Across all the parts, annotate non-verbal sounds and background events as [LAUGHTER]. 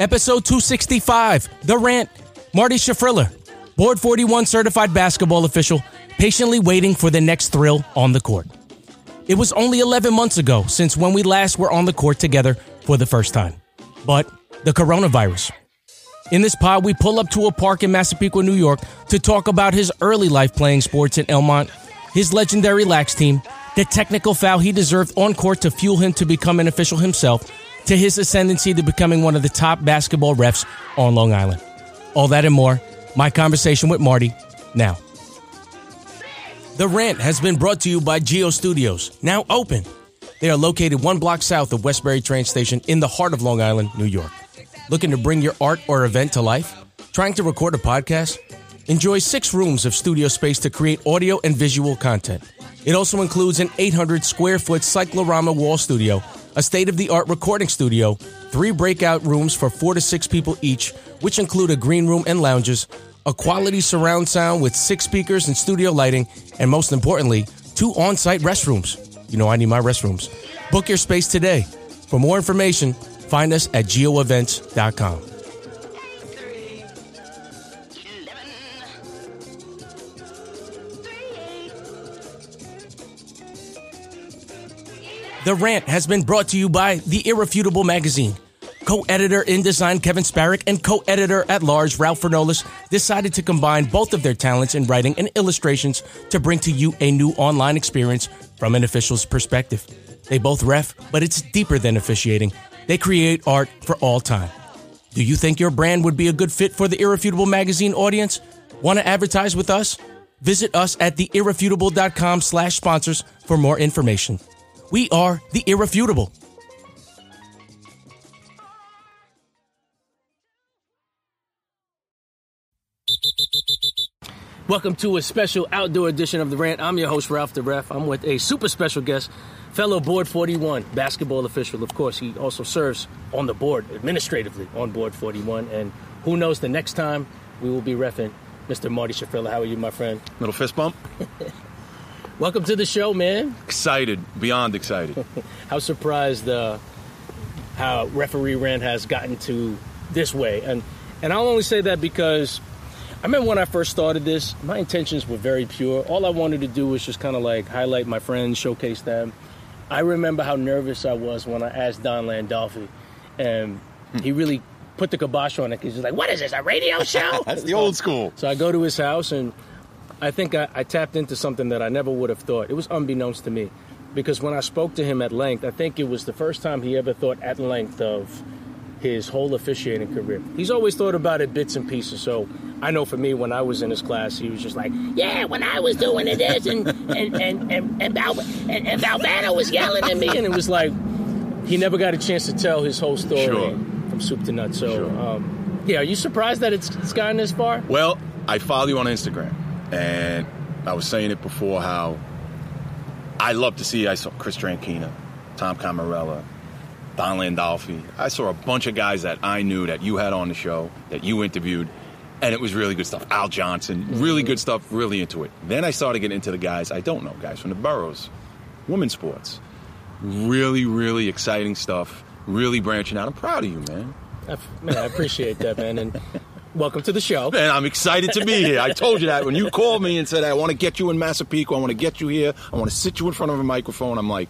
Episode 265, The Rant. Marty Chiffriller, Board 41 certified basketball official, patiently waiting for the next thrill on the court. It was only 11 months ago since when we last were on the court together for the first time. But the coronavirus. In this pod, we pull up to a park in Massapequa, New York to talk about his early life playing sports in Elmont, his legendary lax team, the technical foul he deserved on court to fuel him to become an official himself, to his ascendancy to becoming one of the top basketball refs on Long Island. All that and more. My conversation with Marty now. The Rant has been brought to you by Geo Studios, now open. They are located one block south of Westbury train station in the heart of Long Island, New York. Looking to bring your art or event to life? Trying to record a podcast? Enjoy six rooms of studio space to create audio and visual content. It also includes an 800 square foot cyclorama wall studio, a state of the art recording studio, three breakout rooms for four to six people each, which include a green room and lounges, a quality surround sound with six speakers and studio lighting, and most importantly, two on site restrooms. You know, I need my restrooms. Book your space today. For more information, find us at geoevents.com. The Rant has been brought to you by The Irrefutable Magazine. Co-editor in design Kevin Sparrick and co-editor at large Ralph Fernolis decided to combine both of their talents in writing and illustrations to bring to you a new online experience from an official's perspective. They both ref, but it's deeper than officiating. They create art for all time. Do you think your brand would be a good fit for the Irrefutable Magazine audience? Want to advertise with us? Visit us at theirrefutable.com slash sponsors for more information. We are The Irrefutable. Welcome to a special outdoor edition of The Rant. I'm your host, Ralph the Ref. I'm with a super special guest, fellow Board 41 basketball official. Of course, he also serves on the board, administratively on Board 41. And who knows, the next time we will be refing Mr. Marty Chiffriller. How are you, my friend? Little fist bump. [LAUGHS] Welcome to the show, man. Excited, beyond excited. [LAUGHS] how surprised uh, how referee Rand has gotten to this way. And and I'll only say that because I remember when I first started this, my intentions were very pure. All I wanted to do was just kind of like highlight my friends, showcase them. I remember how nervous I was when I asked Don Landolfi, and he really put the kibosh on it. because He's just like, "What is this? A radio [LAUGHS] show?" That's the old school. So I go to his house, and I think I, I tapped into something that I never would have thought. It was unbeknownst to me, because when I spoke to him at length, I think it was the first time he ever thought at length of his whole officiating career. He's always thought about it bits and pieces. So I know for me, when I was in his class, he was just like, "Yeah, when I was doing this, and and and and and, Val, and, and Valvano was yelling at me," and it was like he never got a chance to tell his whole story Sure. from soup to nuts. So, Sure. um, yeah, are you surprised that it's, it's gotten this far? Well, I follow you on Instagram, and I was saying it before how I love to see. I saw Chris Tranquina, Tom Caramella, Don Landolfi. I saw a bunch of guys that I knew that you had on the show, that you interviewed, and it was really good stuff. Al Johnson, really good stuff, really into it. Then I started getting into the guys I don't know, guys from the boroughs, women's sports. Really, really exciting stuff. Really branching out. I'm proud of you, man. I, man, I appreciate that, man, and [LAUGHS] welcome to the show. And I'm excited to be here. I told you that when you called me and said, I want to get you in Massapequa, I want to get you here, I want to sit you in front of a microphone. I'm like,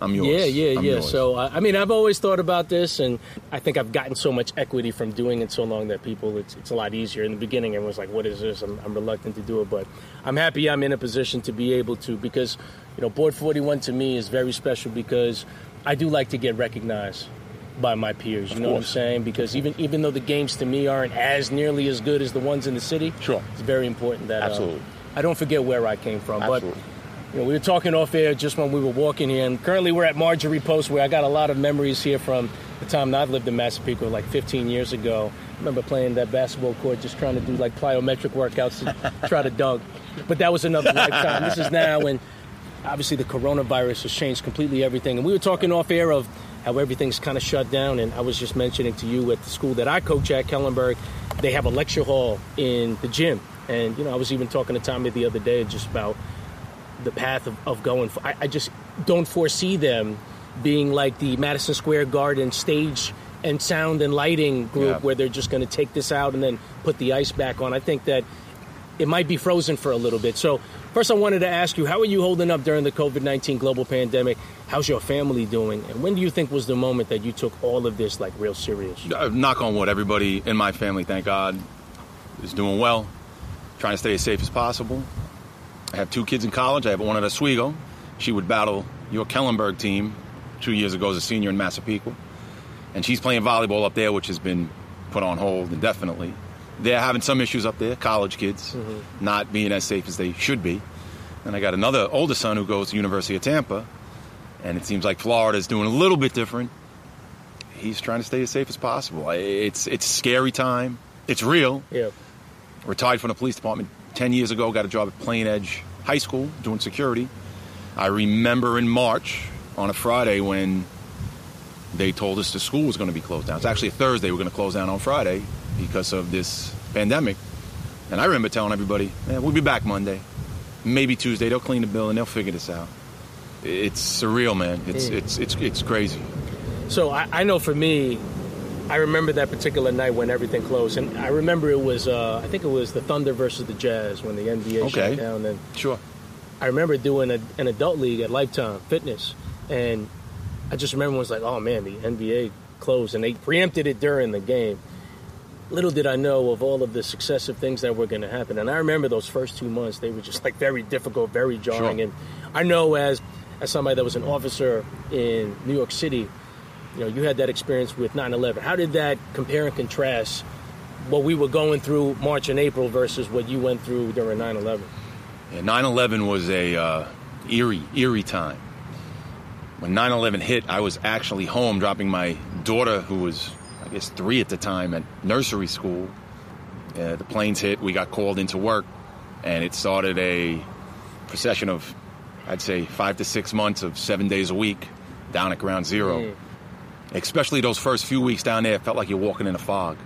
I'm yours. Yeah, yeah, I'm yeah. yours. So, I mean, I've always thought about this, and I think I've gotten so much equity from doing it so long that people, it's, it's a lot easier. In the beginning, everyone's like, what is this? I'm, I'm reluctant to do it, but I'm happy I'm in a position to be able to because, you know, Board 41 to me is very special because I do like to get recognized by my peers. You know what I'm saying? Because even even though the games to me aren't as nearly as good as the ones in the city, Sure. it's very important that uh, Absolutely. I don't forget where I came from. Absolutely. But you know, we were talking off air just when we were walking here, and currently we're at Marjorie Post, where I got a lot of memories here from the time that I lived in Massapequa, like 15 years ago. I remember playing that basketball court, just trying to do like plyometric workouts to [LAUGHS] try to dunk. But that was another lifetime. This is now and obviously the coronavirus has changed completely everything. And we were talking off air of how everything's kind of shut down. And I was just mentioning to you at the school that I coach at, Kellenberg, they have a lecture hall in the gym. And, you know, I was even talking to Tommy the other day just about the path of, of going. For, I, I just don't foresee them being like the Madison Square Garden stage and sound and lighting group Yeah. where they're just going to take this out and then put the ice back on. I think that it might be frozen for a little bit. So, first, I wanted to ask you, how are you holding up during the COVID 19 global pandemic? How's your family doing? And when do you think was the moment that you took all of this like real serious? Uh, knock on wood, everybody in my family, thank God, is doing well. Trying to stay as safe as possible. I have two kids in college. I have one at Oswego. She would battle your Kellenberg team two years ago as a senior in Massapequa. And she's playing volleyball up there, which has been put on hold indefinitely. They're having some issues up there, college kids, mm-hmm. not being as safe as they should be. And I got another older son who goes to University of Tampa, and it seems like Florida is doing a little bit different he's trying to stay as safe as possible. It's it's scary time. It's real. Yeah. Retired from the police department ten years ago. Got a job at Plainedge High School doing security. I remember in March on a Friday when they told us the school was going to be closed down. It's actually a Thursday. We're going to close down on Friday because of this pandemic. And I remember telling everybody, "Yeah, we'll be back Monday, maybe Tuesday. They'll clean the bill and they'll figure this out." It's surreal, man. It's Mm. it's it's it's crazy. So I, I know for me, I remember that particular night when everything closed, and I remember it was uh, I think it was the Thunder versus the Jazz when the NBA Okay. shut down. And Sure. I remember doing a, an adult league at Lifetime Fitness, and I just remember it was like, oh man, the NBA closed, and they preempted it during the game. Little did I know of all of the successive things that were going to happen, and I remember those first two months; they were just like very difficult, very jarring. Sure. And I know as as somebody that was an officer in New York City, you know, you had that experience with 9/11. How did that compare and contrast what we were going through March and April versus what you went through during 9/11? Yeah, 9/11 was a uh, eerie, eerie time. When 9/11 hit, I was actually home dropping my daughter, who was, I guess, three at the time, at nursery school. Uh, the planes hit. We got called into work, and it started a procession of, I'd say, five to six months of seven days a week down at Ground Zero. Mm. Especially those first few weeks down there, it felt like you're walking in a fog.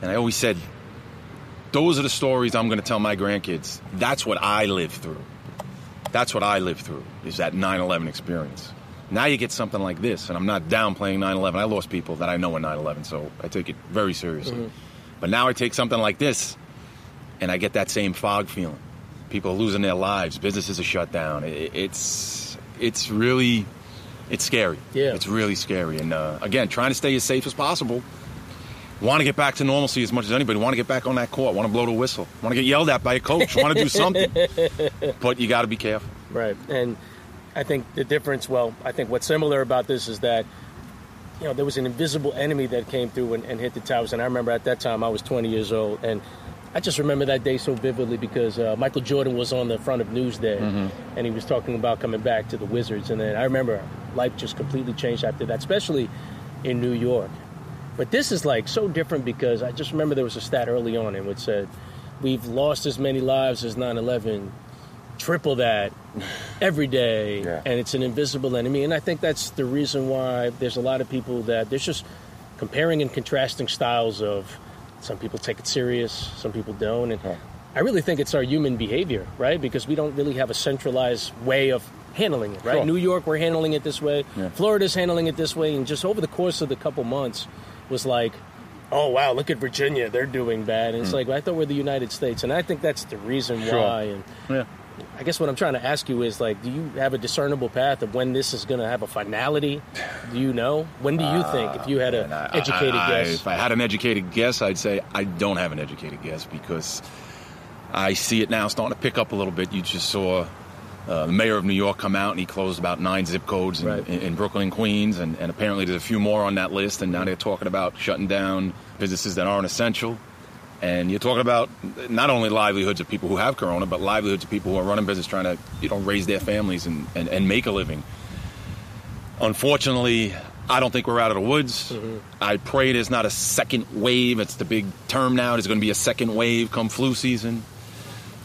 And I always said, those are the stories I'm going to tell my grandkids. That's what I lived through. That's what I lived through, is that 9 11 experience. Now you get something like this, and I'm not downplaying 9 11. I lost people that I know in 9 11, so I take it very seriously. But now I take something like this, and I get that same fog feeling. People are losing their lives, businesses are shut down. It- It's, it's really, it's scary. Yeah. It's really scary. And uh, again, trying to stay as safe as possible want to get back to normalcy as much as anybody. Want to get back on that court. Want to blow the whistle. Want to get yelled at by a coach. want to do something. [LAUGHS] But you got to be careful. Right. And I think the difference, well, I think what's similar about this is that, you know, there was an invisible enemy that came through and, and hit the towers. And I remember at that time I was 20 years old. And I just remember that day so vividly because uh, Michael Jordan was on the front of Newsday and he was talking about coming back to the Wizards. And then I remember life just completely changed after that, especially in New York. But this is like so different because I just remember there was a stat early on in which said we've lost as many lives as 9 11, triple that every day, Yeah. and it's an invisible enemy. And I think that's the reason why there's a lot of people that there's just comparing and contrasting styles of some people take it serious, some people don't. And Yeah. I really think it's our human behavior, right? Because we don't really have a centralized way of handling it, right? Sure. New York, we're handling it this way. Yeah. Florida's handling it this way. And just over the course of the couple months was like, oh, wow, look at Virginia. They're doing bad. And it's like, I thought we're the United States. And I think that's the reason Hmm. Sure. why. And Yeah. I guess what I'm trying to ask you is like, do you have a discernible path of when this is going to have a finality? Do you know? When do you think, if you had an educated I- I- guess? If I had an educated guess, I'd say I don't have an educated guess because I see it now starting to pick up a little bit. You just saw uh, the mayor of New York come out and he closed about nine zip codes in, Right. in, in Brooklyn Queens, and, and apparently there's a few more on that list. And now they're talking about shutting down businesses that aren't essential. And you're talking about not only livelihoods of people who have corona, but livelihoods of people who are running business trying to you know raise their families and, and, and make a living. Unfortunately, I don't think we're out of the woods. I pray there's not a second wave. It's the big term now. There's going to be a second wave come flu season.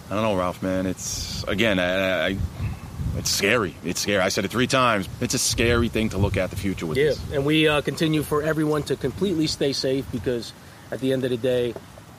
I don't know, Ralph, man. It's again, I, I, it's scary. It's scary. I said it three times. It's a scary thing to look at the future with Yeah, this. and we uh, continue for everyone to completely stay safe because at the end of the day,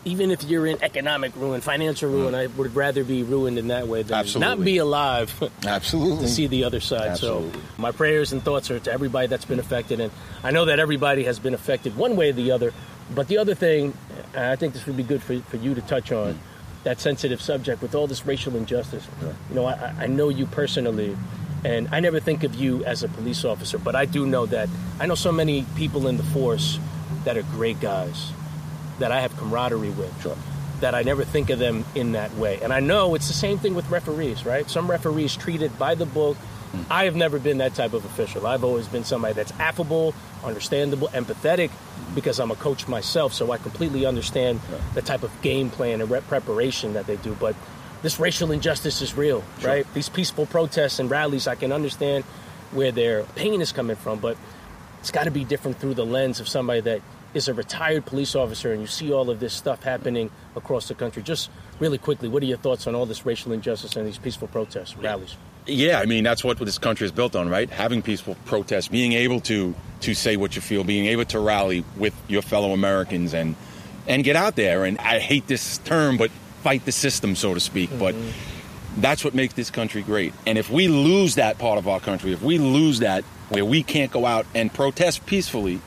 even if you're in economic ruin, financial ruin, mm. I would rather be ruined in that way than Absolutely. not be alive [LAUGHS] Absolutely. to see the other side. Absolutely. So my prayers and thoughts are to everybody that's been affected, and I know that everybody has been affected one way or the other. But the other thing, and I think this would be good for, for you to touch on, mm. that sensitive subject with all this racial injustice. You know, I, I know you personally, and I never think of you as a police officer, but I do know that I know so many people in the force that are great guys that I have camaraderie with. Sure. That I never think of them in that way. And I know it's the same thing with referees, right? Some referees treated by the book. Hmm. I have never been that type of official. I've always been somebody that's affable, understandable, empathetic, hmm. because I'm a coach myself, so I completely understand the type of game plan and rep preparation that they do. But this racial injustice is real, Sure. right? These peaceful protests and rallies, I can understand where their pain is coming from, but it's got to be different through the lens of somebody that is a retired police officer and you see all of this stuff happening across the country. Just really quickly, what are your thoughts on all this racial injustice and these peaceful protests, rallies? Yeah, I mean that's what this country is built on, right? Having peaceful protests, being able to to say what you feel, being able to rally with your fellow Americans, and and get out there. And I hate this term, but fight the system, so to speak. But mm-hmm. that's what makes this country great. And if we lose that part of our country, if we lose that where we can't go out and protest peacefully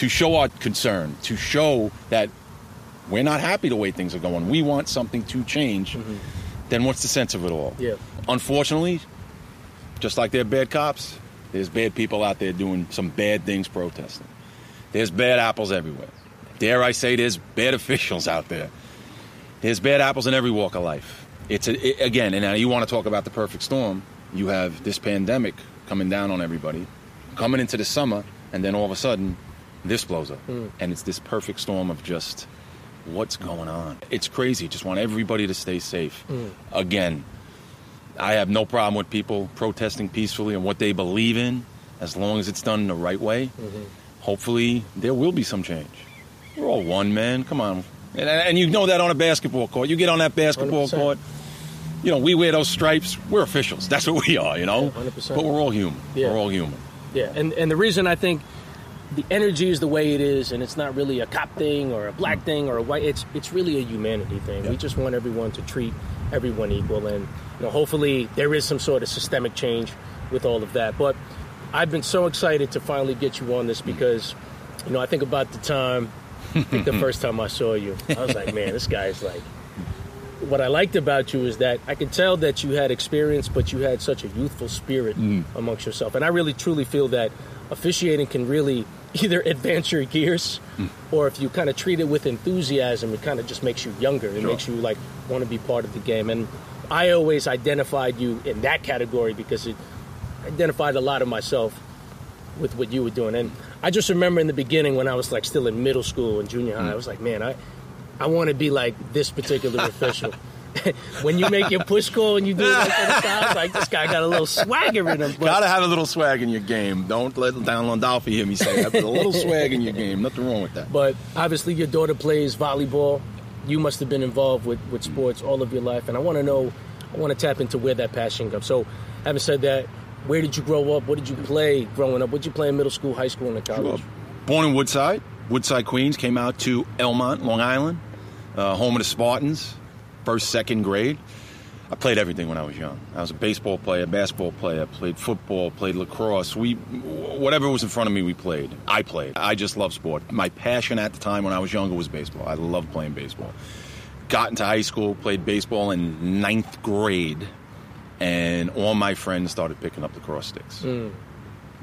to show our concern, to show that we're not happy the way things are going, we want something to change, mm-hmm. then what's the sense of it all? Yeah. Unfortunately, just like there are bad cops, there's bad people out there doing some bad things protesting. There's bad apples everywhere. Dare I say, there's bad [LAUGHS] officials out there. There's bad apples in every walk of life. It's a, it- again, and now you want to talk about the perfect storm. You have this pandemic coming down on everybody, coming into the summer, and then all of a sudden, this blows up, hmm. and it's this perfect storm of just what's going on. It's crazy. Just want everybody to stay safe. Hmm. Again, I have no problem with people protesting peacefully and what they believe in, as long as it's done in the right way. Mm-hmm. Hopefully, there will be some change. We're all one, man. Come on. And, and you know that on a basketball court. You get on that basketball 100%. court, you know, we wear those stripes. We're officials. That's what we are, you know? Yeah, 100%. But we're all human. Yeah. We're all human. Yeah, and, and the reason I think the energy is the way it is, and it's not really a cop thing or a black thing or a white. It's it's really a humanity thing. Yeah. We just want everyone to treat everyone equal, and you know, hopefully there is some sort of systemic change with all of that. But I've been so excited to finally get you on this mm. because, you know, I think about the time, I think the first time I saw you, I was like, man, this guy's like. What I liked about you is that I could tell that you had experience, but you had such a youthful spirit mm. amongst yourself. And I really truly feel that officiating can really either advance your gears hmm. or if you kind of treat it with enthusiasm, it kind of just makes you younger. It Sure. makes you like want to be part of the game. And I always identified you in that category because it identified a lot of myself with what you were doing. And I just remember in the beginning when I was like still in middle school and junior high, hmm. I was like, man, I, I want to be like this particular [LAUGHS] official. [LAUGHS] when you make your push call and you do it like that, like, this guy got a little swagger in him. But Gotta have a little swag in your game. Don't let Don Landolfi hear me say that. But a little [LAUGHS] swag in your game. Nothing wrong with that. But obviously, your daughter plays volleyball. You must have been involved with, with sports all of your life, and I want to know, I want to tap into where that passion comes. So, having said that, where did you grow up? What did you play growing up? What did you play in middle school, high school, and college? Born in Woodside, Woodside, Queens. Came out to Elmont, Long Island, uh, home of the Spartans. First, second grade. I played everything when I was young. I was a baseball player, basketball player, played football, played lacrosse. We, whatever was in front of me, we played. I played. I just love sport. My passion at the time when I was younger was baseball. I loved playing baseball. Got into high school, played baseball in ninth grade, and all my friends started picking up lacrosse sticks hmm.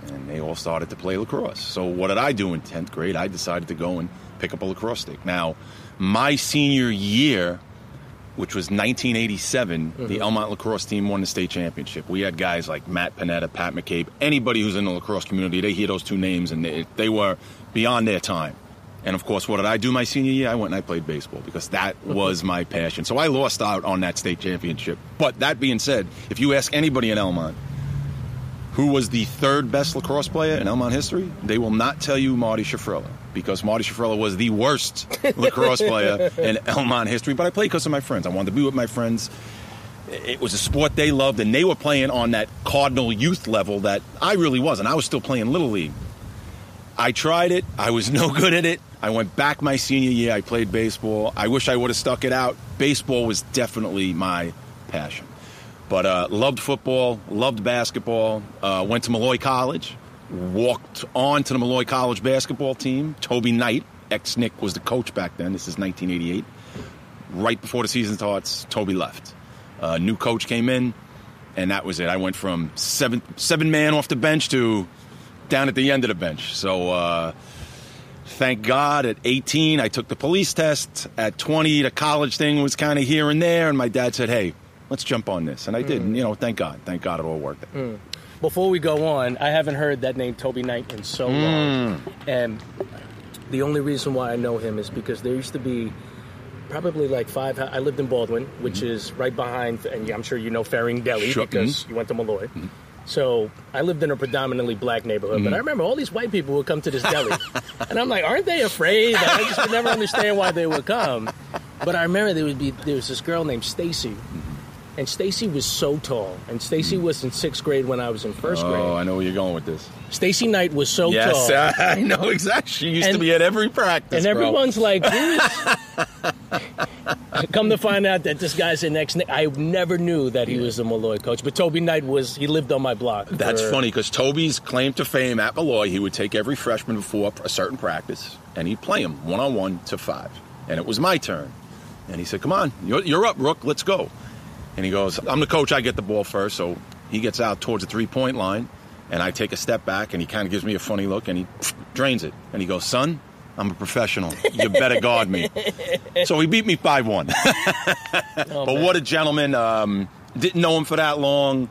and they all started to play lacrosse. So what did I do in 10th grade? I decided to go and pick up a lacrosse stick. Now, my senior year, which was 1987, the mm-hmm. Elmont lacrosse team won the state championship. We had guys like Matt Panetta, Pat McCabe, anybody who's in the lacrosse community, they hear those two names and they, they were beyond their time. And of course, what did I do my senior year? I went and I played baseball because that [LAUGHS] was my passion. So I lost out on that state championship. But that being said, if you ask anybody in Elmont, who was the third best lacrosse player in Elmont history, they will not tell you Marty Chiffriller because Marty Chiffriller was the worst [LAUGHS] lacrosse player in Elmont history. But I played because of my friends. I wanted to be with my friends. It was a sport they loved, and they were playing on that Cardinal youth level that I really wasn't. I was still playing Little League. I tried it. I was [LAUGHS] no good at it. I went back my senior year. I played baseball. I wish I would have stuck it out. Baseball was definitely my passion. But uh, loved football, loved basketball. Uh, went to Molloy College, walked on to the Molloy College basketball team. Toby Knight, ex Knick, was the coach back then. This is 1988. Right before the season starts, Toby left. Uh, new coach came in, and that was it. I went from seven seven man off the bench to down at the end of the bench. So uh, thank God at 18 I took the police test. At 20 the college thing was kind of here and there, and my dad said, "Hey, let's jump on this," and I did. And, you know, thank God, thank God it all worked. out. Mm. Before we go on, I haven't heard that name Toby Knight in so long, mm. and the only reason why I know him is because there used to be probably like five. I lived in Baldwin, which mm-hmm. is right behind, and I'm sure you know Faring Deli Sure. because mm-hmm. you went to Molloy. Mm-hmm. So I lived in a predominantly black neighborhood, but I remember all these white people would come to this deli, [LAUGHS] and I'm like, aren't they afraid? Like, I just could never understand why they would come. But I remember there would be there was this girl named Stacy, and Stacy was so tall, and Stacy hmm. was in sixth grade when I was in first grade. Oh, grade. I know where you're going with this. Stacy Knight was so yes, tall. [LAUGHS] I know exactly. She used to be at every practice, And bro. everyone's like, who is. [LAUGHS] [LAUGHS] Come to find out that this guy's an ex. I never knew that he was a Molloy coach, but Toby Knight was. He lived on my block. That's for- funny because Toby's claim to fame at Molloy, he would take every freshman before a certain practice and he'd play him one on one to five. And it was my turn. And he said, Come on, you're, you're up, Rook, let's go. And he goes, I'm the coach, I get the ball first. So he gets out towards the three point line and I take a step back and he kind of gives me a funny look and he drains it. And he goes, Son, I'm a professional. You better guard me. So he beat me 5 1. [LAUGHS] Oh, But man. what a gentleman. Um, didn't know him for that long.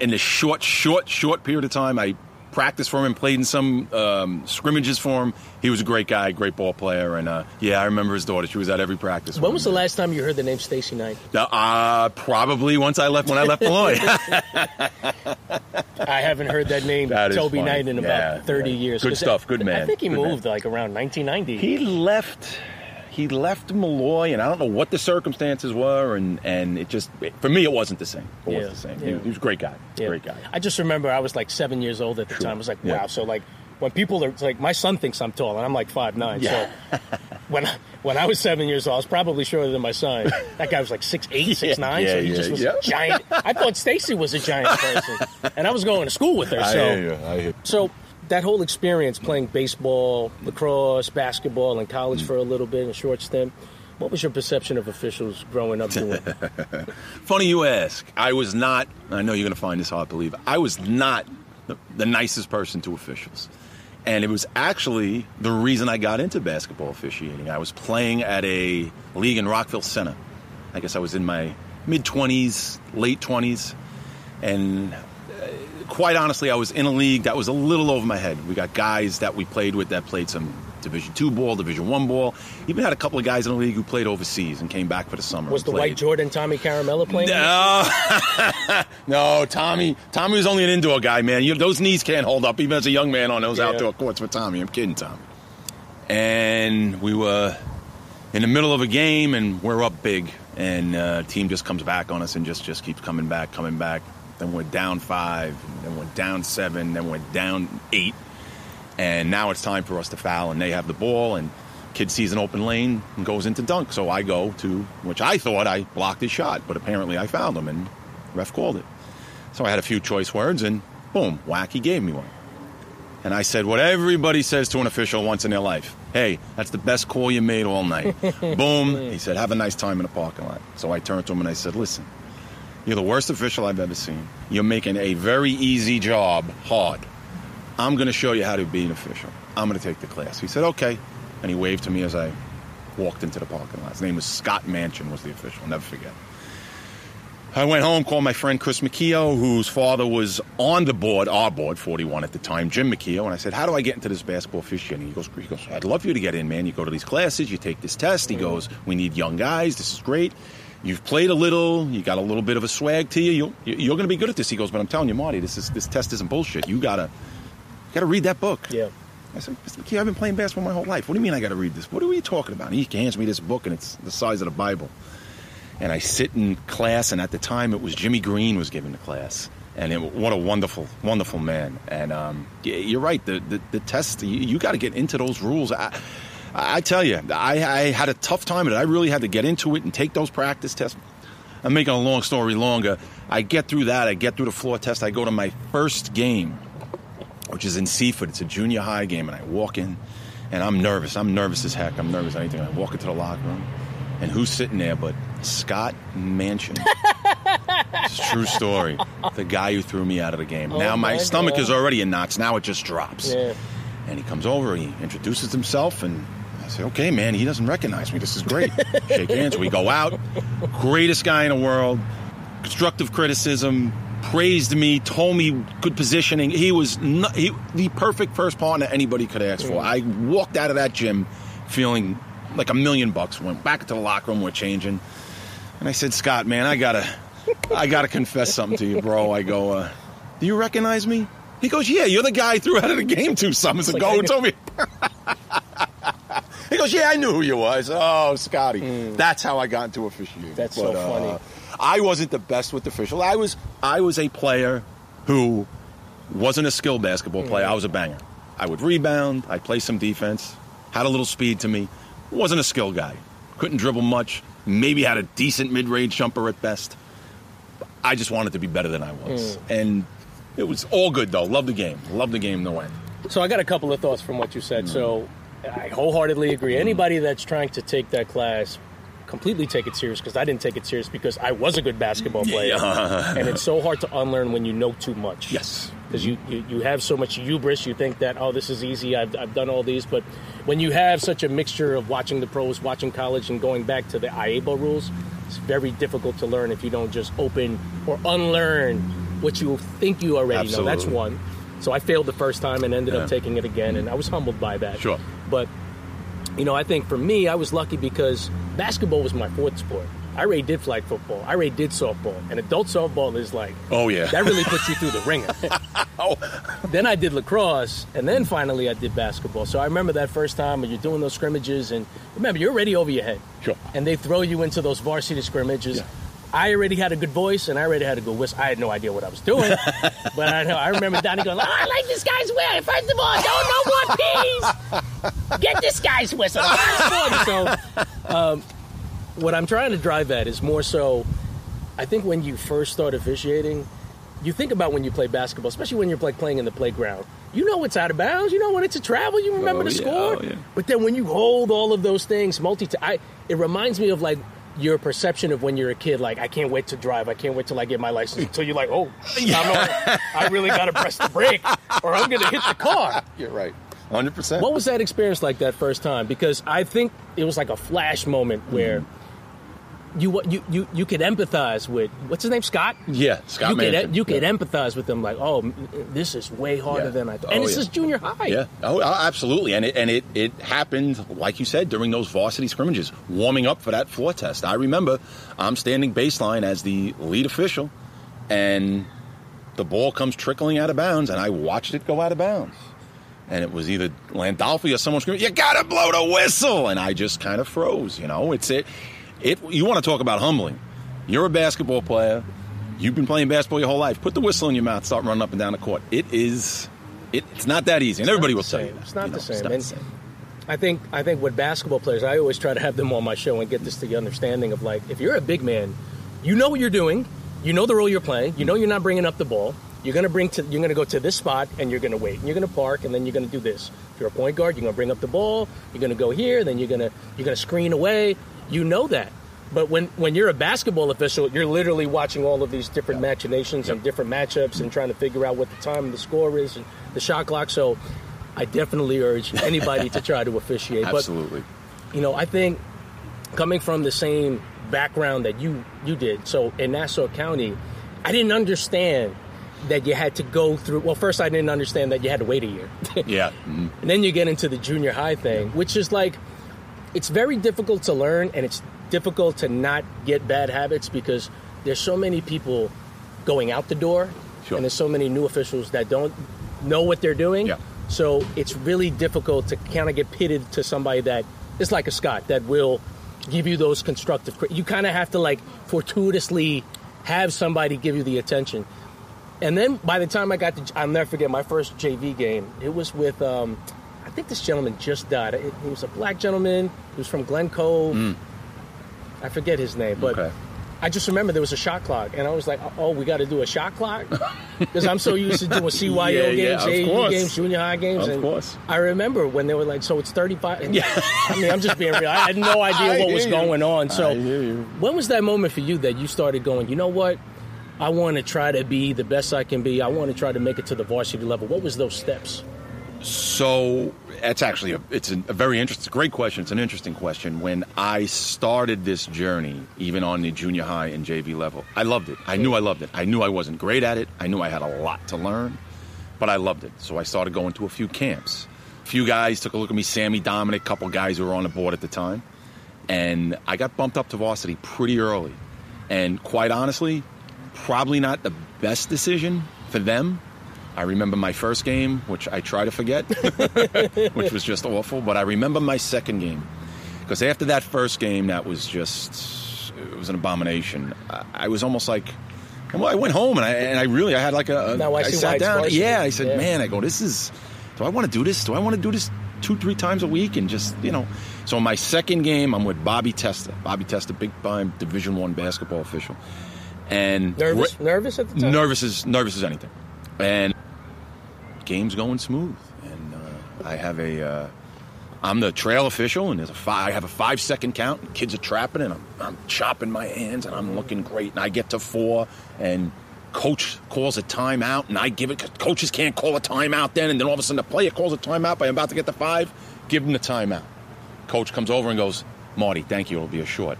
In the short, short, short period of time, I practiced for him and played in some um, scrimmages for him. He was a great guy, great ball player. And uh, yeah, I remember his daughter. She was at every practice. When was the last time you heard the name Stacy Knight? Uh, probably once I left when I left [LAUGHS] Molloy. I haven't heard that name [LAUGHS] That is Toby funny. Knight in about 30 yeah. years. Good 'Cause stuff, good man. I think he good man. moved like around 1990. he left. He left Molloy, and I don't know what the circumstances were, and, and it just for me it wasn't the same. It Yeah, wasn't the same. He, yeah. he was a great guy. Yeah. Great guy. I just remember I was like seven years old at the Sure. time. I was like, wow. So like when people are like, my son thinks I'm tall, and I'm like five nine. So [LAUGHS] when I, when I was seven years old, I was probably shorter than my son. That guy was like six eight, six [LAUGHS] nine. Yeah, so he just was giant. I thought Stacy was a giant person, and I was going to school with her. I so hear you. I hear. so that whole experience playing baseball, lacrosse, basketball in college Mm. for a little bit, a short stint. What was your perception of officials growing up doing? [LAUGHS] Funny you ask. I was not, I know you're going to find this hard to believe, I was not the, the nicest person to officials. And it was actually the reason I got into basketball officiating. I was playing at a league in Rockville Centre. I guess I was in my mid 20s, late 20s. And quite honestly, I was in a league that was a little over my head. We got guys that we played with that played some Division two ball, Division one ball. Even had a couple of guys in the league who played overseas and came back for the summer. Was the played. white Jordan Tommy Caramella playing? No, [LAUGHS] no, Tommy. Tommy was only an indoor guy, man. You, those knees can't hold up, even as a young man on those Yeah. outdoor courts with Tommy. I'm kidding, Tommy. And we were in the middle of a game, and we're up big, and uh, team just comes back on us and just just keeps coming back, coming back. Then we're down five, then we're down seven, then we're down eight, and now it's time for us to foul, and they have the ball, and kid sees an open lane and goes into dunk. So I go to, which I thought I blocked his shot, but apparently I fouled him, and ref called it. So I had a few choice words, and boom, whack, he gave me one. And I said what everybody says to an official once in their life. Hey, that's the best call you made all night. [LAUGHS] boom. He said, have a nice time in the parking lot. So I turned to him and I said, listen, you're the worst official I've ever seen. You're making a very easy job hard. I'm going to show you how to be an official. I'm going to take the class. He said, okay. And he waved to me as I walked into the parking lot. His name was Scott Manchin, was the official. I'll never forget. I went home, called my friend Chris McKeo, whose father was on the board, our board, 41 at the time, Jim McKeo, and I said, How do I get into this basketball officiating? He goes, he goes, I'd love for you to get in, man. You go to these classes, you take this test. He goes, We need young guys. This is great. You've played a little, you got a little bit of a swag to you. you you're going to be good at this. He goes, But I'm telling you, Marty, this is this test isn't bullshit. You gotta gotta read that book. Yeah. I said, Mr. McKee, I've been playing basketball my whole life. What do you mean I got to read this? What are you talking about? And he hands me this book, and it's the size of the Bible. And I sit in class, and at the time it was Jimmy Green was giving the class. And it, what a wonderful, wonderful man. And um, you're right. The the, the test you, you got to get into those rules. I, I tell you, I, I had a tough time with it. I really had to get into it and take those practice tests. I'm making a long story longer. I get through that. I get through the floor test. I go to my first game, which is in Seaford. It's a junior high game, and I walk in, and I'm nervous. I'm nervous as heck. I'm nervous. Anything. I walk into the locker room, and who's sitting there but Scott Mansion? [LAUGHS] it's a true story. The guy who threw me out of the game. Oh now my, my stomach God. is already in knots. Now it just drops. Yeah. And he comes over, he introduces himself, and I say, okay, man, he doesn't recognize me. This is great. [LAUGHS] Shake hands. We go out. Greatest guy in the world. Constructive criticism. Praised me, told me good positioning. He was not, he, the perfect first partner anybody could ask for. I walked out of that gym feeling like a million bucks. Went back to the locker room. We're changing, and I said, Scott, man, I gotta, I gotta confess something to you, bro. I go, uh, do you recognize me? He goes, yeah, you're the guy I threw out of the game two summers ago I who told me. [LAUGHS] he goes, yeah, I knew who you was. Oh, Scotty. That's how I got into officiating. That's so funny. I wasn't the best with the official. I was, I was a player who wasn't a skilled basketball Hmm. player. I was a banger. I would rebound. I'd play some defense. Had a little speed to me. Wasn't a skill guy. Couldn't dribble much. Maybe had a decent mid-range jumper at best. I just wanted to be better than I was. Hmm. And it was all good though. Love the game. Love the game no end. So I got a couple of thoughts from what you said. So I wholeheartedly agree. Anybody that's trying to take that class, completely take it serious because I didn't take it serious because I was a good basketball player, [LAUGHS] and it's so hard to unlearn when you know too much. Yes. because you, you you have so much hubris. You think that oh this is easy. I've I've done all these, but when you have such a mixture of watching the pros, watching college, and going back to the IABO rules, it's very difficult to learn if you don't just open or unlearn what you think you already know. That's one. So I failed the first time and ended up taking it again, and I was humbled by that. Sure. But you know, I think for me, I was lucky because basketball was my fourth sport. I already did flag football. I already did softball, and adult softball is like Oh yeah. that really puts you through the ringer. [LAUGHS] oh. then I did lacrosse, and then finally I did basketball. So I remember that first time when you're doing those scrimmages, and remember you're already over your head, Sure. and they throw you into those varsity scrimmages. Yeah. I already had a good voice, and I already had a good whistle. I had no idea what I was doing, [LAUGHS] but I know I remember Donnie going, oh, "I like this guy's whistle. First of all, don't know what piece. Get this guy's whistle." so, um, what I'm trying to drive at is more so. I think when you first start officiating, you think about when you play basketball, especially when you're like playing in the playground. You know it's out of bounds. You know when it's a travel. You remember Oh, the yeah, score. oh, yeah. But then when you hold all of those things, multi, I it reminds me of like your perception of when you're a kid. Like I can't wait to drive. I can't wait till I get my license. Until you're like, oh, [LAUGHS] I'm not- I really got to press the brake, or I'm going to hit the car. [LAUGHS] You're right. 100%. What was that experience like that first time? Because I think it was like a flash moment where. Mm-hmm. You, you you you could empathize with what's his name Scott yeah, Scott you Manson. could you could yeah. empathize with them like oh this is way harder Yeah. than I thought Oh, and this yeah. is junior high Yeah. Oh, oh, absolutely. And it and it it happened, like you said, during those varsity scrimmages, warming up for that floor test. I remember I'm standing baseline as the lead official, and the ball comes trickling out of bounds, and I watched it go out of bounds. And it was either Landolfi or someone screaming, "You gotta blow the whistle!" And I just kind of froze. You know, it's it. It. You want to talk about humbling? You're a basketball player. You've been playing basketball your whole life. Put the whistle in your mouth. Start running up and down the court. It is. It, it's not that easy, and everybody will the tell you. that, It's not you the know, same. not And- the same. I think I think with basketball players I always try to have them on my show and get this to the understanding of like if you're a big man you know what you're doing you know the role you're playing you know you're not bringing up the ball you're gonna bring to you're gonna go to this spot and you're gonna wait and you're gonna park and then you're gonna do this if you're a point guard you're gonna bring up the ball you're gonna go here then you're gonna you're gonna screen away you know that but when, when you're a basketball official, you're literally watching all of these different machinations and different matchups and trying to figure out what the time and the score is and the shot clock. So I definitely urge anybody to try to [LAUGHS] officiate. But Absolutely. you know, I think coming from the same background that you you did, so in Nassau County, I didn't understand that you had to go through. Well, first I didn't understand that you had to wait a year, yeah. Mhm. [LAUGHS] and then you get into the junior high thing, which is like it's very difficult to learn, and it's difficult to not get bad habits because there's so many people going out the door, Sure. and there's so many new officials that don't know what they're doing. Yeah. So it's really difficult to kind of get pitted to somebody that is like a Scott that will give you those constructive. You kind of have to like fortuitously have somebody give you the attention. And then by the time I got to, I'll never forget my first JV game. It was with, um, think this gentleman just died. It- He was a black gentleman. He was from Glen Cove. I forget his name, but Mm. Okay. I just remember there was a shot clock, and I was like, "Oh, we got to do a shot clock," [LAUGHS] because I'm so used to doing CYO Yeah, yeah, games, JV games, junior high games. Of and course. I remember when they were like, "So it's 35." Yeah. [LAUGHS] I mean, I'm just being real. I had no [LAUGHS] idea what was you. going on. So, I hear you. when was that moment for you that you started going? You know what? I want to try to be the best I can be. I want to try to make it to the varsity level. What was those steps? So that's actually a, it's a, very interesting, great question. It's an interesting question. When I started this journey, even on the junior high and JV level, I loved it. I knew I loved it. I knew I wasn't great at it. I knew I had a lot to learn, but I loved it. So I started going to a few camps. A few guys took a look at me, Sammy Dominic, a couple guys who were on the board at the time, and I got bumped up to varsity pretty early. And quite honestly, probably not the best decision for them. I remember my first game, which I try to forget, [LAUGHS] which was just awful. But I remember my second game because after that first game, that was just it was an abomination. I, I was almost like. Well, I went home and I, and I really I had like a Now I why sat down. Yeah, I said, Yeah. man, I go, this is. Do I want to do this? Do I want to do this two, three times a week and just you know? So my second game, I'm with Bobby Testa. Bobby Testa, big time Division One basketball official, and Nervous? nervous at the time? nervous as nervous as anything, and game's going smooth. And uh, I have a, uh, I'm the trail official, and there's a five, I have a five second count. And kids are trapping, and I'm, I'm chopping my hands, and I'm looking great. And I get to four, and coach calls a timeout, and I give it. 'cause Coaches can't call a timeout then, and then all of a sudden the player calls a timeout, but I'm about to get the five. Give him the timeout. Coach comes over and goes, Marty, thank you. It'll be a short.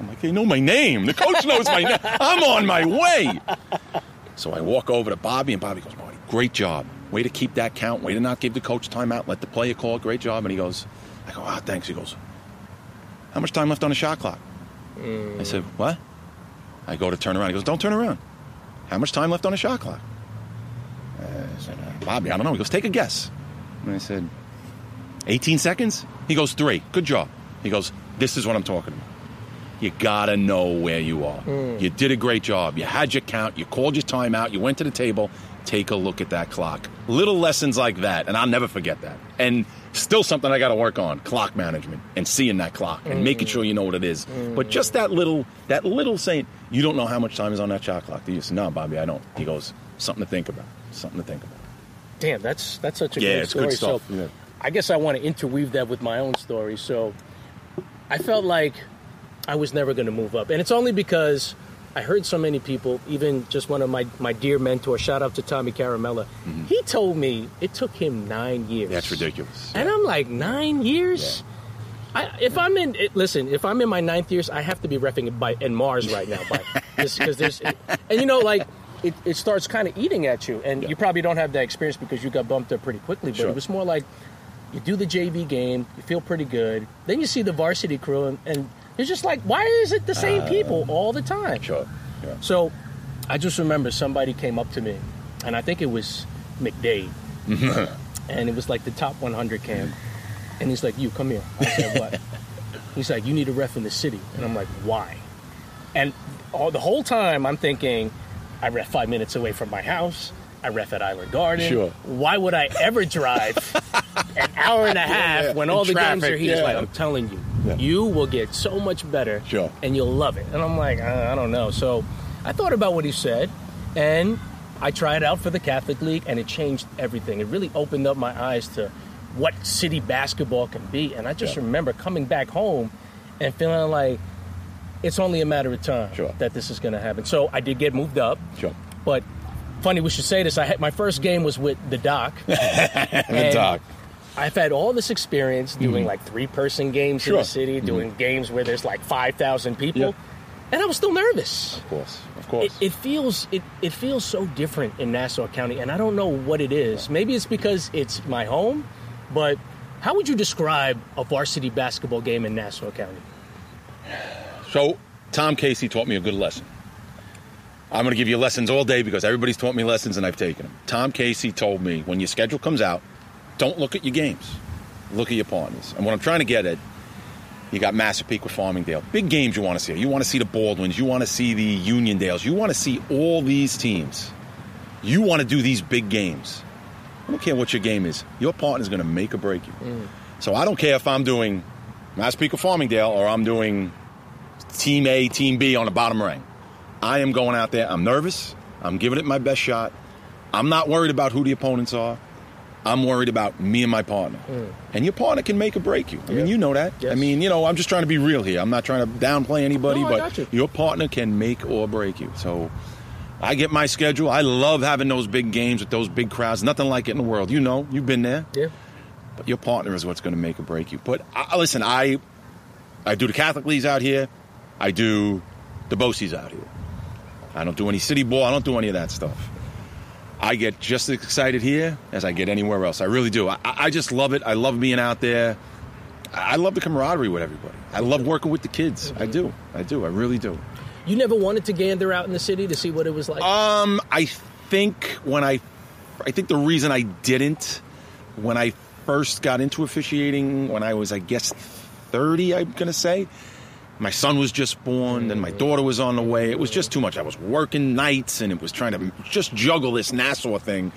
I'm like, they know my name. The coach knows my name. I'm on my way. So I walk over to Bobby, and Bobby goes, Marty, great job. Way to keep that count. Way to not give the coach timeout. Let the player call. Great job. And he goes, I go, ah, thanks. He goes, how much time left on the shot clock? I said, what? I go to turn around. He goes, don't turn around. How much time left on the shot clock? I said, uh, Bobby, I don't know. He goes, take a guess. And I said, 18 seconds? He goes, three. Good job. He goes, this is what I'm talking about. You gotta know where you are. You did a great job. You had your count. You called your timeout. You went to the table. Take a look at that clock. Little lessons like that, and I'll never forget that. And still something I got to work on: clock management and seeing that clock and making sure you know what it is. But just that little, that little saying, you don't know how much time is on that shot clock. Do you? say, No, Bobby, I don't. He goes, something to think about. Something to think about. Damn, that's that's such a Yeah, great it's story. good stuff. So, Yeah. I guess I want to interweave that with my own story. So, I felt like I was never going to move up, and it's only because I heard so many people, even just one of my my dear mentors. Shout out to Tommy Caramella. He told me it took him nine years. Mm-hmm. That's ridiculous. And I'm like, nine years? I, if I'm in, it, listen, if I'm in my ninth years, I have to be refing by in Mars right now, because [LAUGHS] there's, and you know, like it, it starts kind of eating at you, and Yeah. you probably don't have that experience because you got bumped up pretty quickly. But Sure. it was more like you do the JV game, you feel pretty good, then you see the varsity crew, and, and it's just like, why is it the same uh, people all the time? Sure. Yeah. So I just remember somebody came up to me, and I think it was McDade, [LAUGHS] and it was like the top 100 camp, and he's like, "You come here." I said, "What?" [LAUGHS] he's like, "You need a ref in the city," and I'm like, "Why?" And all the whole time I'm thinking, I ref five minutes away from my house. I ref at Island Garden. Sure. Why would I ever drive [LAUGHS] an hour and a half yeah. when In all the games are here? He's yeah. like, I'm telling you, Yeah. you will get so much better, Sure. and you'll love it. And I'm like, uh, I don't know. So I thought about what he said, and I tried out for the Catholic League, and it changed everything. It really opened up my eyes to what city basketball can be. And I just Yeah. remember coming back home and feeling like it's only a matter of time Sure. that this is going to happen. So I did get moved up. Sure. But funny we should say this. I had my first game was with the doc. [LAUGHS] The doc. I've had all this experience doing mm-hmm. like three person games in the city, mm-hmm. doing games where there's like five thousand people, Yeah. and I was still nervous. Of course. Of course. It, it feels it, it feels so different in Nassau County, and I don't know what it is. Maybe it's because it's my home, but how would you describe a varsity basketball game in Nassau County? So, Tom Casey taught me a good lesson. I'm going to give you lessons all day because everybody's taught me lessons and I've taken them. Tom Casey told me when your schedule comes out, don't look at your games, look at your partners. And what I'm trying to get at, you got Massapequa, Farmingdale, big games you want to see. You want to see the Baldwins, you want to see the Uniondales, you want to see all these teams. You want to do these big games. I don't care what your game is. Your partner's going to make or break you. Mm. So I don't care if I'm doing Massapequa Farmingdale or I'm doing Team A, Team B on the bottom ring. I am going out there. I'm nervous. I'm giving it my best shot. I'm not worried about who the opponents are. I'm worried about me and my partner. Hmm. And your partner can make or break you. I mean, you know that. I mean, you know, I'm just trying to be real here. I'm not trying to downplay anybody, No, but you. your partner can make or break you. So I get my schedule. I love having those big games with those big crowds. Nothing like it in the world. You know, you've been there. Yeah. But your partner is what's going to make or break you. But I, listen, I I do the Catholic leagues out here. I do the BOCES out here. I don't do any city ball. I don't do any of that stuff. I get just as excited here as I get anywhere else. I really do. I, I just love it. I love being out there. I love the camaraderie with everybody. I love working with the kids. I do. I do. I really do. You never wanted to gander out in the city to see what it was like. Um, I think when I, I think the reason I didn't, when I first got into officiating, when I was, I guess, thirty, I'm gonna say, my son was just born, and my daughter was on the way. It was just too much. I was working nights, and it was trying to just juggle this Nassau thing.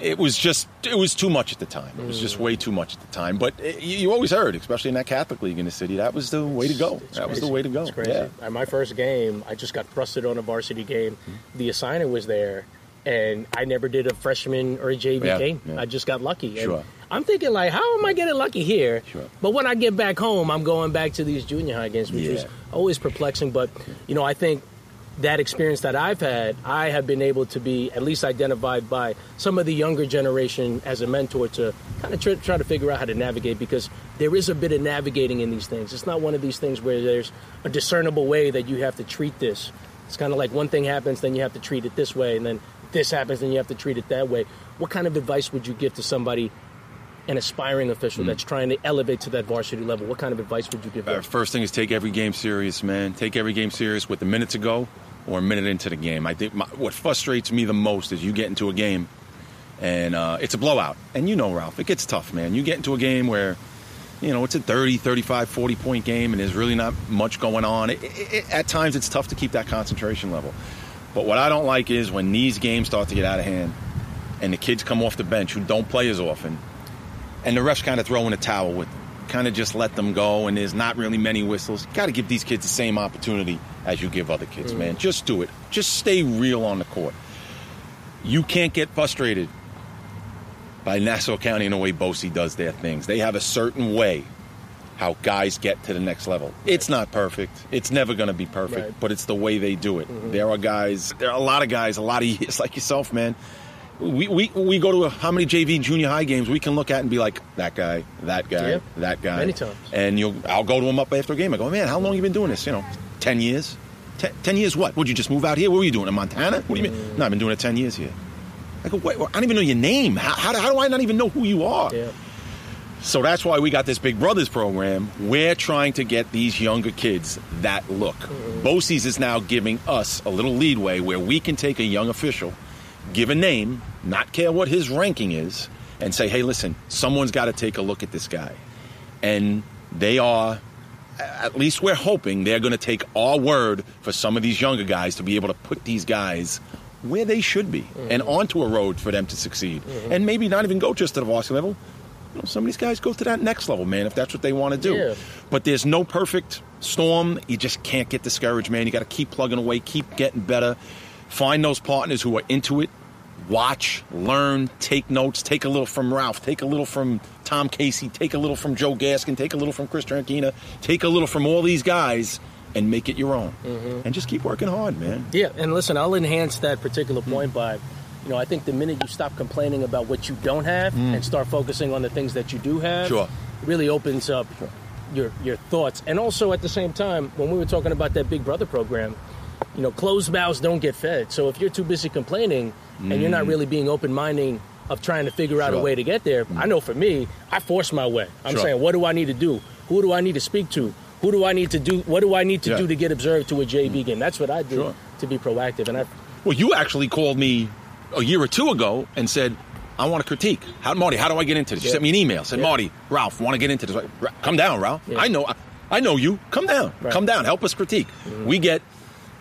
It was just, it was too much at the time. It was just way too much at the time. But it, you, you always heard, especially in that Catholic league in the city, that was the way to go. It's that was the way to go. It's crazy. Yeah. At my first game, I just got thrusted on a varsity game. The assigner was there, and I never did a freshman or a JV Yeah, game. yeah. I just got lucky. And Sure. I'm thinking like, how am I getting lucky here? Sure. But when I get back home, I'm going back to these junior high games, which was Yeah. always perplexing. But you know, I think that experience that I've had, I have been able to be at least identified by some of the younger generation as a mentor to kind of try, try to figure out how to navigate because there is a bit of navigating in these things. It's not one of these things where there's a discernible way that you have to treat this. It's kind of like one thing happens, then you have to treat it this way, and then this happens, then you have to treat it that way. What kind of advice would you give to somebody, an aspiring official that's trying to elevate to that varsity level? What kind of advice would you give Uh, them? first thing is take every game serious, man. Take every game serious with a minute to go or a minute into the game. I think my, what frustrates me the most is you get into a game and uh, it's a blowout. And you know, Ralph, it gets tough, man. You get into a game where, you know, it's a 30, 35, 40 point game and there's really not much going on. It, it, it, at times it's tough to keep that concentration level. But what I don't like is when these games start to get out of hand and the kids come off the bench who don't play as often and the refs kind of throw in a towel with them. Kind of just let them go, and there's not really many whistles. Got to give these kids the same opportunity as you give other kids, man. Mm. Just do it. Just stay real on the court. You can't get frustrated by Nassau County in the way BOCES does their things. They have a certain way how guys get to the next level. It's not perfect. It's never going to be perfect, Right. but it's the way they do it. Mm-hmm. There are guys, there are a lot of guys, a lot of [LAUGHS] years like yourself, man. We, we, we go to a, how many JV junior high games we can look at and be like, that guy, that guy, Yeah. that guy. Many times. And you'll, I'll go to him up after a game. I go, man, how long you been doing this? You know, 10 years? Ten, years what? Would you just move out here? What were you doing in Montana? What do you mean? Mm. No, I've been doing it 10 years here. I go, wait, I don't even know your name. How, how, do- how do I not even know who you are? Yeah. So that's why we got this Big Brothers program. We're trying to get these younger kids that look. Mm-hmm. BOCES is now giving us a little leadway where we can take a young official, give a name, not care what his ranking is, and say, hey, listen, someone's got to take a look at this guy. And they are, at least we're hoping, they're going to take our word for some of these younger guys to be able to put these guys where they should be mm-hmm. and onto a road for them to succeed. Mm-hmm. And maybe not even go just to the varsity level, you know, some of these guys go to that next level, man, if that's what they want to do. Yeah. But there's no perfect storm. You just can't get discouraged, man. You got to keep plugging away, keep getting better. Find those partners who are into it. Watch, learn, take notes. Take a little from Ralph. Take a little from Tom Casey. Take a little from Joe Gaskin. Take a little from Chris Tranquina. Take a little from all these guys and make it your own. Mm-hmm. And just keep working hard, man. Yeah, and listen, I'll enhance that particular point by, you know, I think the minute you stop complaining about what you don't have mm. and start focusing on the things that you do have, Sure. it really opens up your your thoughts. And also at the same time, when we were talking about that Big Brother program, you know, closed mouths don't get fed. So if you're too busy complaining and you're not mm. really being open minded of trying to figure out a way to get there, mm. I know for me, I force my way. I'm Sure. saying, what do I need to do? Who do I need to speak to? Who do I need to do? What do I need to Yeah. do to get observed to a JV mm. game? That's what I do Sure. to be proactive. And I, Well, you actually called me a year or two ago and said, I want to critique. How, Marty, how do I get into this? You Yeah. sent me an email. Said, Yeah. Marty, Ralph, want to get into this. Come down, Ralph. I know. I, I know you. Come down. Right. Come down. Help us critique. We get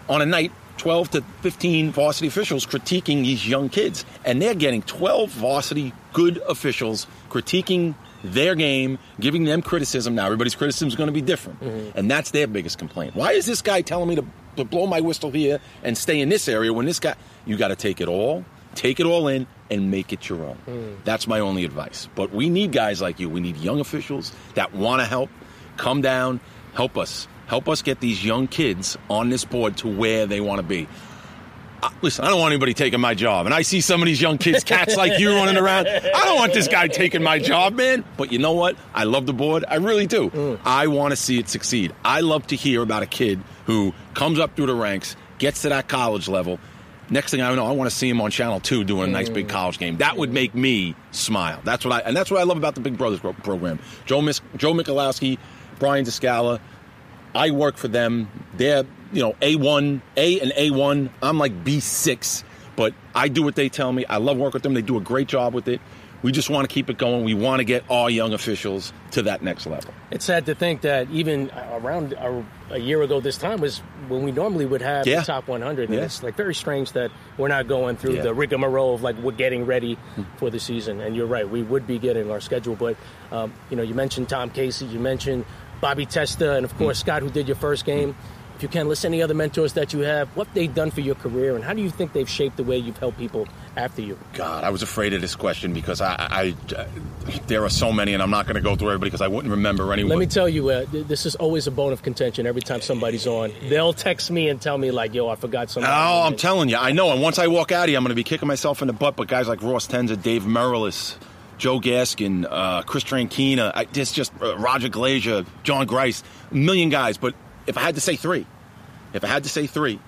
on a night 12 to 15 varsity officials critiquing these young kids. And they're getting 12 varsity good officials critiquing their game, giving them criticism. Now, everybody's criticism is going to be different. Mm-hmm. And that's their biggest complaint. Why is this guy telling me to, to blow my whistle here and stay in this area when this guy, you got to take it all, take it all in, and make it your own. Mm. That's my only advice. But we need guys like you. We need young officials that want to help, come down, help us Help us get these young kids on this board to where they want to be. Uh, listen, I don't want anybody taking my job. And I see some of these young kids, cats like you running around. I don't want this guy taking my job, man. But you know what? I love the board. I really do. Mm. I want to see it succeed. I love to hear about a kid who comes up through the ranks, gets to that college level. Next thing I know, I want to see him on Channel Two doing a nice big mm. college game. That would make me smile. That's what I and that's what I love about the Big Brothers program. Joe Mis- Joe Michalowski, Brian Descala, I work for them. They're, you know, A1, A and A1. I'm like B6, but I do what they tell me. I love working with them. They do a great job with it. We just want to keep it going. We want to get all young officials to that next level. It's sad to think that even around a, a year ago, this time was when we normally would have yeah. the top 100. And yeah. it's like very strange that we're not going through yeah. the rigmarole of like we're getting ready for the season. And you're right, we would be getting our schedule. But um, you know, you mentioned Tom Casey, you mentioned Bobby Testa, and of course Scott, who did your first game. If you can, list any other mentors that you have, what they've done for your career, and how do you think they've shaped the way you've helped people after you? God, I was afraid of this question because I, I, I there are so many, and I'm not going to go through everybody because I wouldn't remember anyone. Let me tell you, uh, this is always a bone of contention. Every time somebody's on, they'll text me and tell me like, "Yo, I forgot something." Oh, I'm telling you, I know. And once I walk out of here, I'm going to be kicking myself in the butt. But guys like Ross Tenza, Dave Merrilis, Joe Gaskin, uh, Chris Trankina, I, just just uh, Roger Glazier, John Grice, a million guys. But if I had to say three, if I had to say three,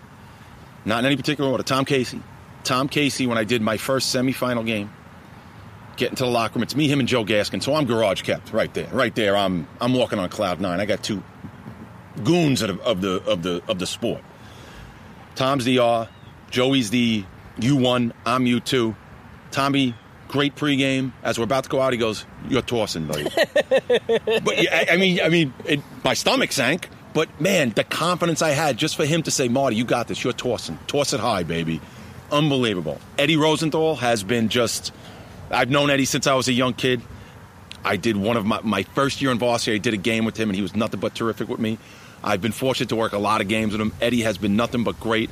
not in any particular order, Tom Casey. Tom Casey, when I did my first semifinal game, get into the locker room, it's me, him, and Joe Gaskin. So I'm garage kept right there, right there. I'm I'm walking on cloud nine. I got two goons of, of the of the of the sport. Tom's the R, Joey's the U one, I'm U two. Tommy great pregame. As we're about to go out, he goes, "You're tossing, buddy." [LAUGHS] but I, I mean, I mean, it, my stomach sank. But man, the confidence I had just for him to say, "Marty, you got this. You're tossing. Toss it high, baby." Unbelievable. Eddie Rosenthal has been just. I've known Eddie since I was a young kid. I did one of my, my first year in varsity. I did a game with him, and he was nothing but terrific with me. I've been fortunate to work a lot of games with him. Eddie has been nothing but great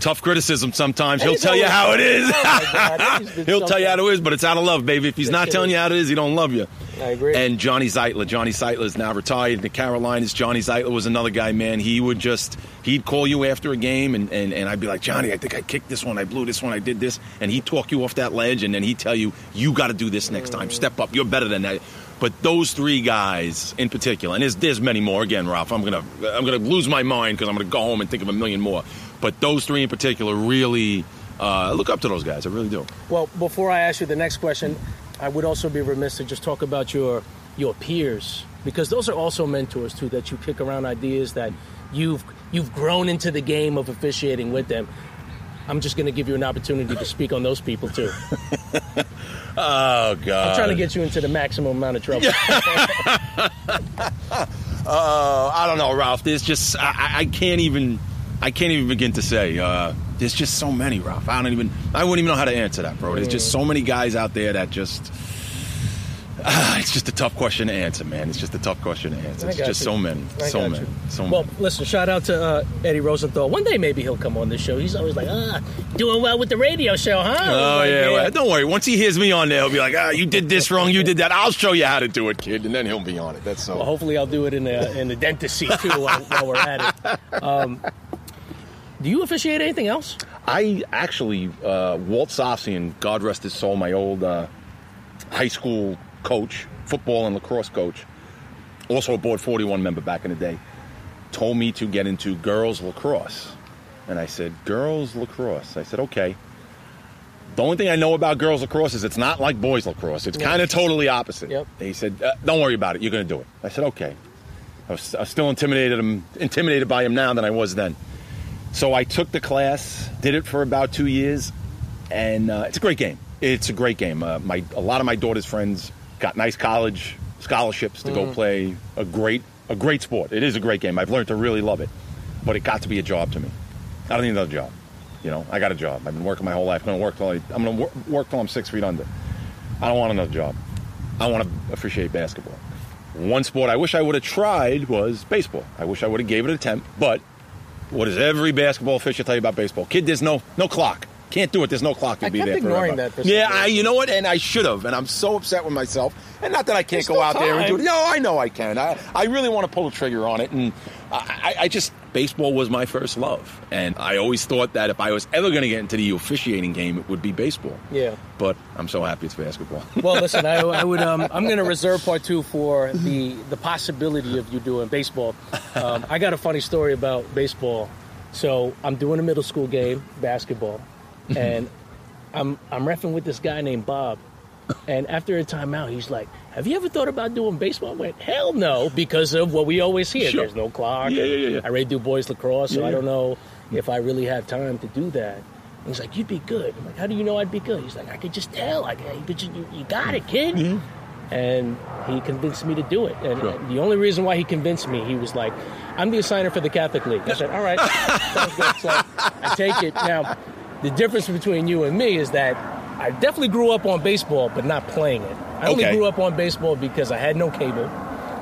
tough criticism sometimes. [LAUGHS] He'll tell you how it is. Oh He'll tell you how it is, but it's out of love, baby. If he's not telling you how it is, he don't love you. I agree. And Johnny Zeitler. Johnny Zeitler is now retired in the Carolinas. Johnny Zeitler was another guy, man. He would just, he'd call you after a game, and, and, and I'd be like, Johnny, I think I kicked this one, I blew this one, I did this. And he'd talk you off that ledge, and then he'd tell you, you got to do this next time. Step up. You're better than that. But those three guys in particular, and there's, there's many more. Again, Ralph, I'm gonna I'm gonna lose my mind because I'm gonna go home and think of a million more. But those three in particular really uh, look up to those guys. I really do. Well, before I ask you the next question, I would also be remiss to just talk about your your peers because those are also mentors too that you kick around ideas that you've you've grown into the game of officiating with them. I'm just going to give you an opportunity to speak on those people too. [LAUGHS] oh God! I'm trying to get you into the maximum amount of trouble. [LAUGHS] uh, I don't know, Ralph. There's just I, I can't even I can't even begin to say. Uh, there's just so many, Ralph. I don't even. I wouldn't even know how to answer that, bro. There's just so many guys out there that just. Uh, [SIGHS] it's just a tough question to answer, man. It's just a tough question to answer. It's just you. so many, I so many, you. so many. Well, listen. Shout out to uh, Eddie Rosenthal. One day maybe he'll come on this show. He's always like, ah, doing well with the radio show, huh? Oh like, yeah, well, don't worry. Once he hears me on there, he'll be like, ah, you did this wrong, you did that. I'll show you how to do it, kid, and then he'll be on it. That's so. Well, hopefully, I'll do it in the in the dentist seat too while, while we're at it. [LAUGHS] Um, do you officiate anything else? I actually, uh, Walt Sofsian, God rest his soul, my old uh, high school coach, football and lacrosse coach, also a Board 41 member back in the day, told me to get into girls lacrosse. And I said, Girls lacrosse? I said, okay. The only thing I know about girls lacrosse is it's not like boys lacrosse. It's kind of totally opposite. Yep. He said, uh, "Don't worry about it. You're going to do it." I said, "Okay." I was, I was still intimidated. I'm intimidated by him now than I was then. So I took the class, did it for about two years, and uh, it's a great game. It's a great game. Uh, my a lot of my daughter's friends got nice college scholarships to mm. go play a great a great sport. It is a great game. I've learned to really love it, but it got to be a job to me. I don't need another job. You know, I got a job. I've been working my whole life. I'm going to work till I, I'm going to work, work till I'm six feet under. I don't want another job. I want to appreciate basketball. One sport I wish I would have tried was baseball. I wish I would have gave it an attempt, but what does every basketball official tell you about baseball? Kid, there's no no clock. Can't do it. There's no clock to I be kept there ignoring forever. that for yeah. I, you know what? And I should have. And I'm so upset with myself. And not that I can't There's go out there and do it. No, I know I can. I, I really want to pull the trigger on it. And I, I just, baseball was my first love. And I always thought that if I was ever going to get into the officiating game, it would be baseball. Yeah. But I'm so happy it's basketball. [LAUGHS] Well, listen, I, I would. Um, I'm going [LAUGHS] to reserve part two for the the possibility of you doing baseball. Um, I got a funny story about baseball. So I'm doing a middle school game, basketball, [LAUGHS] and I'm I'm refing with this guy named Bob. And after a timeout, he's like, "Have you ever thought about doing baseball?" I went, "Hell no," because of what we always hear. Sure. There's no clock. Yeah, yeah, yeah. I already do boys lacrosse, so I don't know if I really have time to do that. And he's like, "You'd be good." I'm like, "How do you know I'd be good?" He's like, "I could just tell. You, could you, you got it, kid." Mm-hmm. And he convinced me to do it. And Sure. the only reason why he convinced me, he was like, "I'm the assigner for the Catholic League." I said, "All right, [LAUGHS] good." So I take it. Now, the difference between you and me is that I definitely grew up on baseball, but not playing it. I only grew up on baseball because I had no cable.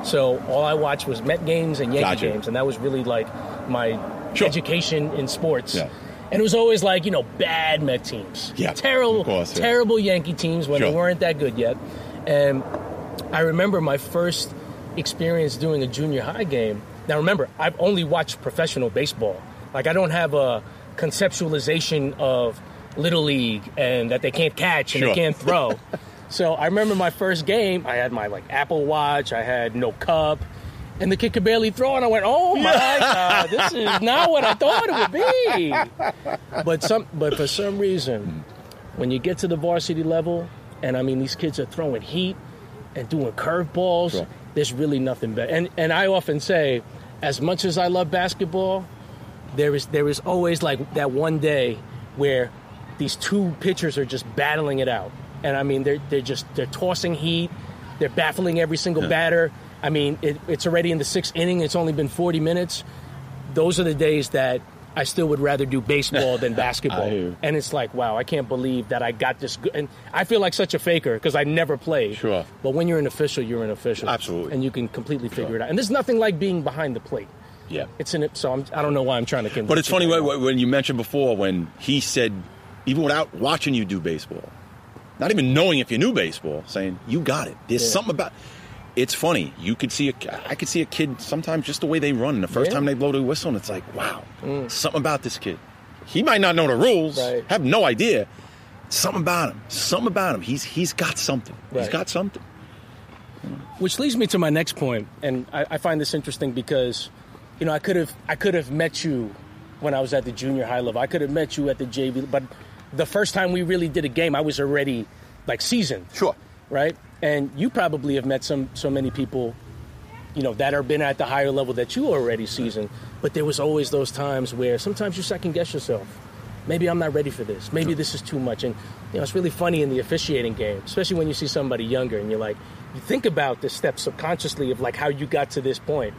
So all I watched was Met games and Yankee Gotcha. games, and that was really like my Sure. education in sports. Yeah. And it was always like you know bad Met teams, Yeah, terrible, course, yeah. terrible Yankee teams when Sure. they weren't that good yet. And I remember my first experience doing a junior high game. Now remember, I've only watched professional baseball. Like I don't have a conceptualization of little league and that they can't catch and Sure. they can't throw. [LAUGHS] so I remember my first game. I had my like Apple Watch. I had no cup. And the kid could barely throw, and I went, "Oh my [LAUGHS] god, this is not what I thought it would be." But some, but for some reason, when you get to the varsity level, and I mean these kids are throwing heat and doing curveballs, Sure. there's really nothing better. And and I often say, as much as I love basketball, there is there is always like that one day where these two pitchers are just battling it out. And I mean they're they're just they're tossing heat, they're baffling every single batter. I mean it, it's already in the sixth inning. It's only been 40 minutes. Those are the days that I still would rather do baseball than [LAUGHS] basketball. I hear you. And it's like, wow, I can't believe that I got this good. And I feel like such a faker because I never played. Sure. But when you're an official, you're an official. Absolutely. And you can completely figure it out. And there's nothing like being behind the plate. yeah. It's in it. So I'm, I don't know why I'm trying to convince But it's funny right when, when you mentioned before when he said, even without watching you do baseball, not even knowing if you knew baseball, saying you got it. There's Yeah. something about. It's funny. You could see a. I could see a kid sometimes just the way they run. The first Yeah. time they blow the whistle, and it's like, wow, mm. something about this kid. He might not know the rules, Right. have no idea. Something about him. Something about him. He's he's got something. He's Right. got something. Which leads me to my next point, and I, I find this interesting because, you know, I could have I could have met you when I was at the junior high level. I could have met you at the JV, but the first time we really did a game, I was already like seasoned. Sure. right? And you probably have met some so many people, you know, that are been at the higher level that you already seasoned. But there was always those times where sometimes you second guess yourself. Maybe I'm not ready for this. Maybe this is too much. And you know, it's really funny in the officiating game, especially when you see somebody younger and you're like, you think about the steps subconsciously of like how you got to this point,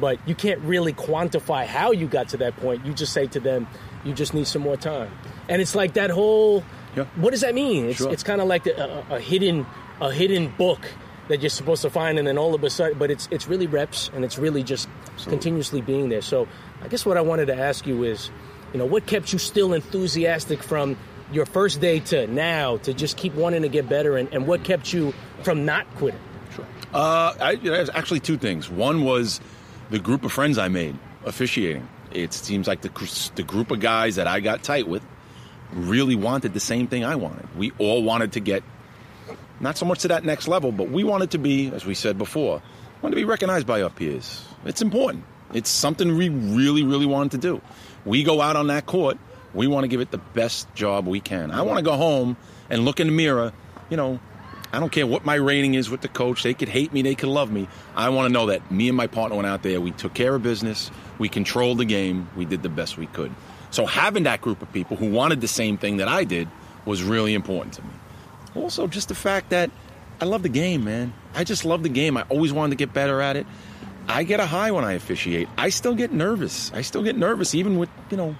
but you can't really quantify how you got to that point. You just say to them, you just need some more time. And it's like that whole Yeah. what does that mean? It's, Sure. it's kind of like a, a, a hidden a hidden book that you're supposed to find, and then all of a sudden, but it's it's really reps, and it's really just continuously being there. So I guess what I wanted to ask you is, you know, what kept you still enthusiastic from your first day to now to just keep wanting to get better, and, and what kept you from not quitting? Sure. Uh, I, there's actually two things. One was the group of friends I made officiating. It seems like the the group of guys that I got tight with really wanted the same thing I wanted. We all wanted to get not so much to that next level, but we wanted to be, as we said before, wanted to be recognized by our peers. It's important. It's something we really, really wanted to do. We go out on that court. We want to give it the best job we can. I want to go home and look in the mirror. You know, I don't care what my rating is with the coach. They could hate me. They could love me. I want to know that me and my partner went out there. We took care of business. We controlled the game. We did the best we could. So having that group of people who wanted the same thing that I did was really important to me. Also, just the fact that I love the game, man. I just love the game. I always wanted to get better at it. I get a high when I officiate. I still get nervous. I still get nervous, even with you know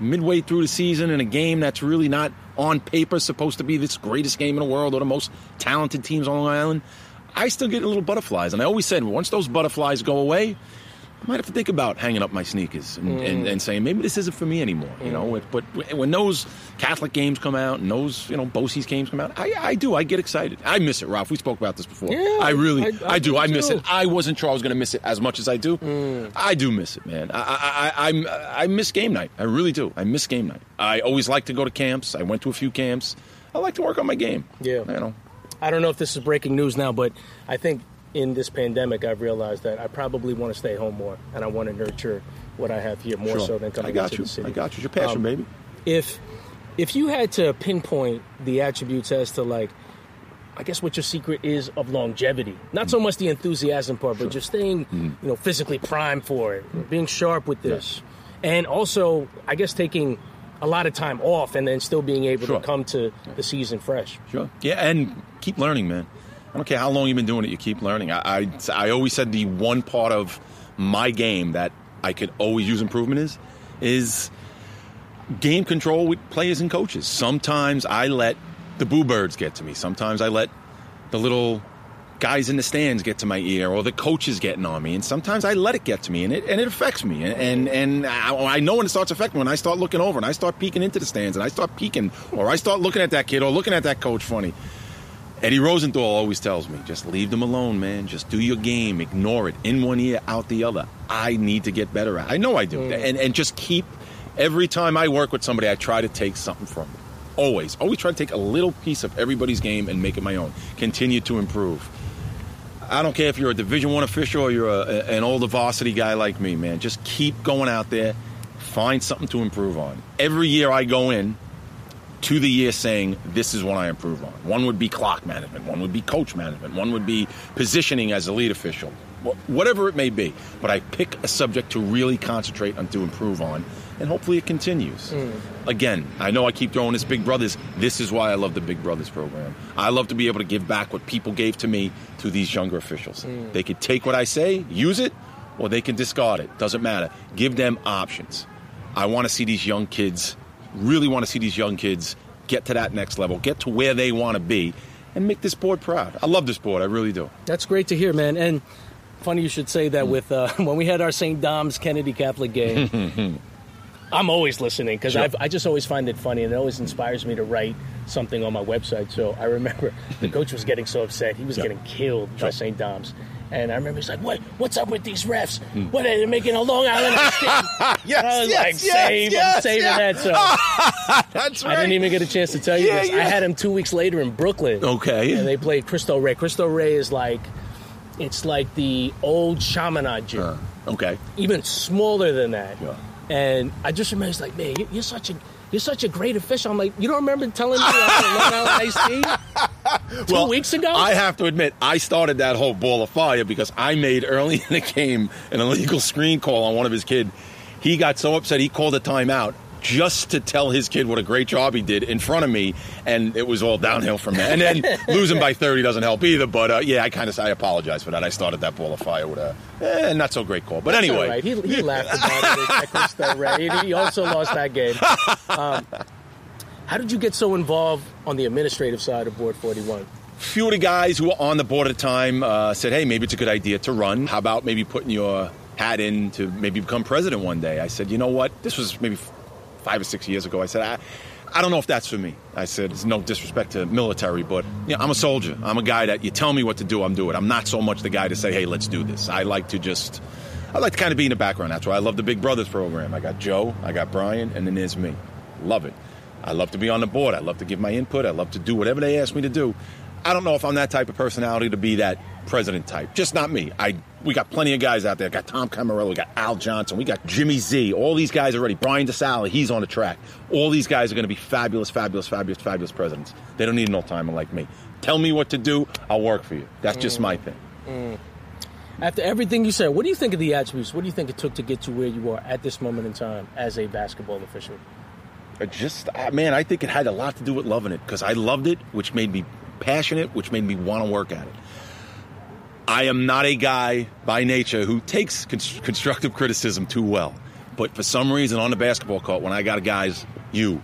midway through the season in a game that's really not on paper supposed to be this greatest game in the world or the most talented teams on Long Island, I still get little butterflies. And I always said, once those butterflies go away, I might have to think about hanging up my sneakers and, mm. and, and, saying maybe this isn't for me anymore. You know, mm. but when those Catholic games come out and those you know BOCES games come out, I, I do. I get excited. I miss it, Ralph. We spoke about this before. Yeah, I really, I, I, I do. I miss it. I wasn't sure I was going to miss it as much as I do. Mm. I do miss it, man. I, I, I, I miss game night. I really do. I miss game night. I always like to go to camps. I went to a few camps. I like to work on my game. Yeah, you know. I don't know if this is breaking news now, but I think in this pandemic, I've realized that I probably want to stay home more, and I want to nurture what I have here more sure. so than coming I got into you. the city. I got you. Your passion, um, baby. If if you had to pinpoint the attributes as to like, I guess what your secret is of longevity, not so much the enthusiasm part, but just staying, mm-hmm. you know, physically primed for it, being sharp with this, and also, I guess taking a lot of time off and then still being able sure. to come to the season fresh. Sure. Yeah, and keep learning, man. I don't care how long you've been doing it, you keep learning. I, I, I always said the one part of my game that I could always use improvement is is game control with players and coaches. Sometimes I let the boo birds get to me. Sometimes I let the little guys in the stands get to my ear or the coaches getting on me and sometimes I let it get to me and it and it affects me and and, and I, I, know when it starts affecting me when I start looking over and I start peeking into the stands and I start peeking or I start looking at that kid or looking at that coach funny Eddie Rosenthal always tells me, just leave them alone, man. Just do your game. Ignore it. In one ear, out the other. I need to get better at. I know I do. Mm. And and just keep. Every time I work with somebody, I try to take something from them. Always, always try to take a little piece of everybody's game and make it my own. Continue to improve. I don't care if you're a Division One official or you're a, an older varsity guy like me, man. Just keep going out there. Find something to improve on. Every year I go in, to the year saying this is what I improve on. One would be clock management, one would be coach management, one would be positioning as a lead official, whatever it may be. But I pick a subject to really concentrate on to improve on, and hopefully it continues. Mm. Again, I know I keep throwing this Big Brothers. This is why I love the Big Brothers program. I love to be able to give back what people gave to me to these younger officials. Mm. They could take what I say, use it, or they can discard it. Doesn't matter. Give them options. I want to see these young kids really want to see these young kids get to that next level, get to where they want to be, and make this board proud. I love this board. I really do. That's great to hear, man. And funny you should say that mm. with uh, [LAUGHS] when we had our St. Dom's Kennedy Catholic game. [LAUGHS] I'm always listening because sure. I just always find it funny and it always inspires me to write something on my website. So I remember [LAUGHS] the coach was getting so upset. He was yep. getting killed by St. Dom's. And I remember he's like, "What? What's up with these refs? Mm. What are they making a Long Island [LAUGHS] mistake?" yes, I was yes, like, yes, "Save, yes, saving yes. that." So [LAUGHS] that's right. I didn't even get a chance to tell you yeah, this. Yeah. I had him two weeks later in Brooklyn. Okay. And they played Cristo Rey. Cristo Rey is like, it's like the old Chaminade gym. Uh, okay. Even smaller than that. Yeah. And I just remember, he's like, man, you're such a you're such a great official. I'm like, you don't remember telling me I Long Island Iced Tea [LAUGHS] [LAUGHS] two well, weeks ago? I have to admit, I started that whole ball of fire because I made early [LAUGHS] in the game an illegal screen call on one of his kids. He got so upset he called a timeout just to tell his kid what a great job he did in front of me, and it was all downhill from there. And then [LAUGHS] losing by 30 doesn't help either. But uh, yeah, I kind of I apologize for that. I started that ball of fire with a eh, not so great call. But That's anyway, right. he, he laughed about it Cristo He also lost that game. Um, how did you get so involved on the administrative side of Board 41? few of the guys who were on the board at the time uh, said, "Hey, maybe it's a good idea to run. How about maybe putting your hat in to maybe become president one day?" I said, "You know what? This was maybe five or six years ago. I said, I, I don't know if that's for me. I said, it's no disrespect to military, but you know, I'm a soldier. I'm a guy that you tell me what to do, I'm doing. It. I'm not so much the guy to say, hey, let's do this. I like to just, I like to kind of be in the background. That's why I love the Big Brothers program. I got Joe, I got Brian, and then there's me. Love it. I love to be on the board. I love to give my input. I love to do whatever they ask me to do. I don't know if I'm that type of personality to be that president type. Just not me. I we got plenty of guys out there. Got Tom Caramella, we got Al Johnson, we got Jimmy Z. All these guys already. Brian DeSalle, he's on the track. All these guys are going to be fabulous, fabulous, fabulous, fabulous presidents. They don't need no timer like me. Tell me what to do, I'll work for you. That's just mm. my thing. Mm. After everything you said, what do you think of the attributes? What do you think it took to get to where you are at this moment in time as a basketball official? I just man, I think it had a lot to do with loving it because I loved it, which made me passionate, which made me want to work at it. I am not a guy by nature who takes constructive criticism too well. But for some reason on the basketball court, when I got guys, you,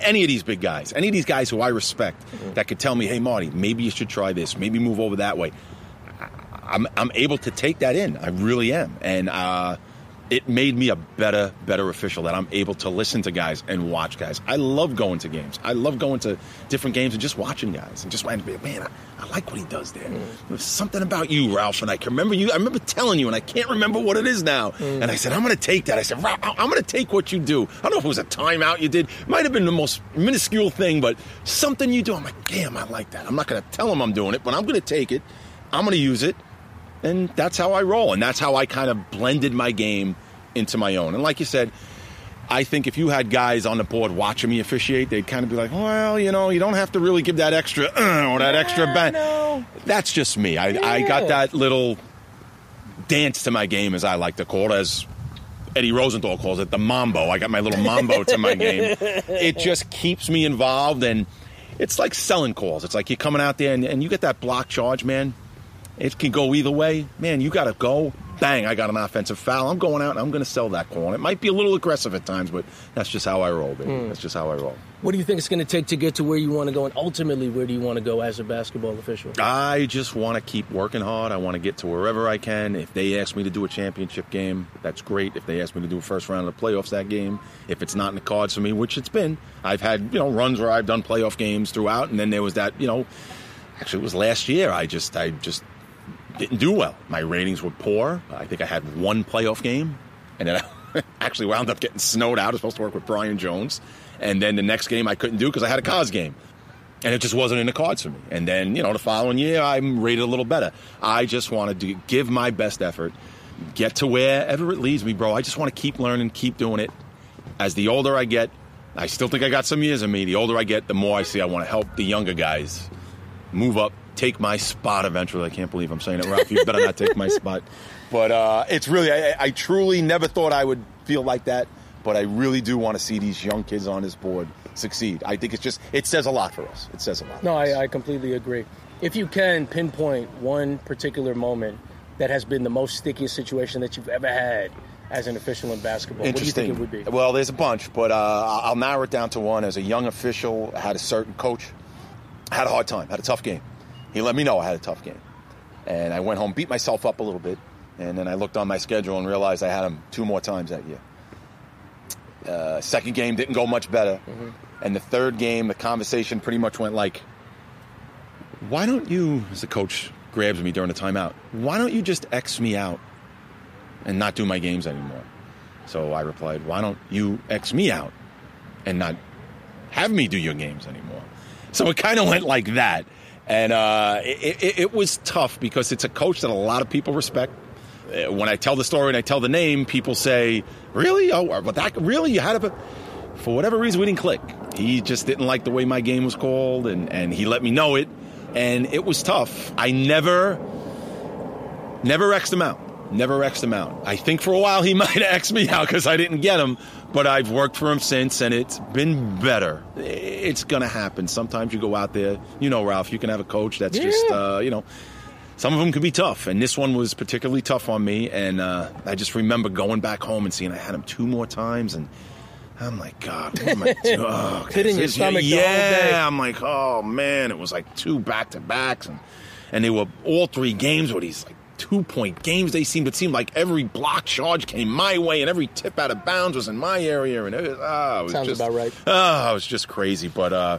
any of these big guys, any of these guys who I respect, that could tell me, hey, Marty, maybe you should try this, maybe move over that way. I'm, I'm able to take that in. I really am. And uh, it made me a better, better official that I'm able to listen to guys and watch guys. I love going to games. I love going to different games and just watching guys and just man, man, I, I like what he does there. Mm. There's something about you, Ralph, and I can remember you. I remember telling you, and I can't remember what it is now. Mm. And I said, I'm going to take that. I said, Ralph, I'm going to take what you do. I don't know if it was a timeout you did. It might have been the most minuscule thing, but something you do. I'm like, damn, I like that. I'm not going to tell him I'm doing it, but I'm going to take it. I'm going to use it and that's how I roll. And that's how I kind of blended my game into my own. And like you said, I think if you had guys on the board watching me officiate, they'd kind of be like, well, you know, you don't have to really give that extra uh, [CLEARS THROAT] or that yeah, extra bang. No. That's just me. I, yeah. I got that little dance to my game, as I like to call it, as Eddie Rosenthal calls it, the mambo. I got my little mambo to my [LAUGHS] game. It just keeps me involved, and it's like selling calls. It's like you're coming out there and, and you get that block charge, man. It can go either way. Man, you got to go. Bang, I got an offensive foul. I'm going out and I'm going to sell that call. And it might be a little aggressive at times, but that's just how I roll, baby. Mm. That's just how I roll. What do you think it's going to take to get to where you want to go? And ultimately, where do you want to go as a basketball official? I just want to keep working hard. I want to get to wherever I can. If they ask me to do a championship game, that's great. If they ask me to do a first round of the playoffs that game, if it's not in the cards for me, which it's been, I've had, you know, runs where I've done playoff games throughout. And then there was that, you know, actually it was last year. I just, I just didn't do well. My ratings were poor. I think I had one playoff game, and then I [LAUGHS] actually wound up getting snowed out. I was supposed to work with Brian Jones, and then the next game I couldn't do because I had a cause game, and it just wasn't in the cards for me. And then you know the following year I'm rated a little better. I just wanted to give my best effort, get to wherever it leads me, bro. I just want to keep learning, keep doing it. As the older I get, I still think I got some years in me. The older I get, the more I see I want to help the younger guys move up take my spot eventually. I can't believe I'm saying it, Ralph. You better not take my spot. But uh, it's really, I, I, truly never thought I would feel like that. But I really do want to see these young kids on this board succeed. I think it's just, it says a lot for us. It says a lot. No, I, I completely agree. If you can pinpoint one particular moment that has been the most stickiest situation that you've ever had as an official in basketball? What do you think it would be? Well, there's a bunch, but uh, I'll narrow it down to one. As a young official, had a certain coach, had a hard time, had a tough game he let me know I had a tough game. And I went home, beat myself up a little bit, and then I looked on my schedule and realized I had him two more times that year. Uh, second game didn't go much better. Mm-hmm. And the third game, the conversation pretty much went like, why don't you, as the coach grabs me during the timeout, why don't you just X me out and not do my games anymore? So I replied, why don't you X me out and not have me do your games anymore? So it kind of went like that. And uh, it, it, it, was tough because it's a coach that a lot of people respect. Uh, when I tell the story and I tell the name, people say, "Really? Oh, but that really you had a." For whatever reason, we didn't click. He just didn't like the way my game was called, and, and he let me know it, and it was tough. I never, never X'd him out. Never X'd him out. I think for a while he [LAUGHS] might have X'd me out because I didn't get him, but I've worked for him since, and it's been better. It's going to happen. Sometimes you go out there, you know, Ralph, you can have a coach that's yeah. just, uh, you know, some of them can be tough, and this one was particularly tough on me. And uh, I just remember going back home and seeing I had him two more times, and I'm like, God, what am I [LAUGHS] doing? Oh, Hitting your stomach. Yeah, I'm like, oh man, it was like two back to backs, and and they were all three games where he's like two point games. They seemed it seemed like every block charge came my way, and every tip out of bounds was in my area, and it was, oh, it was sounds just, about right. Oh, it was just crazy. But uh,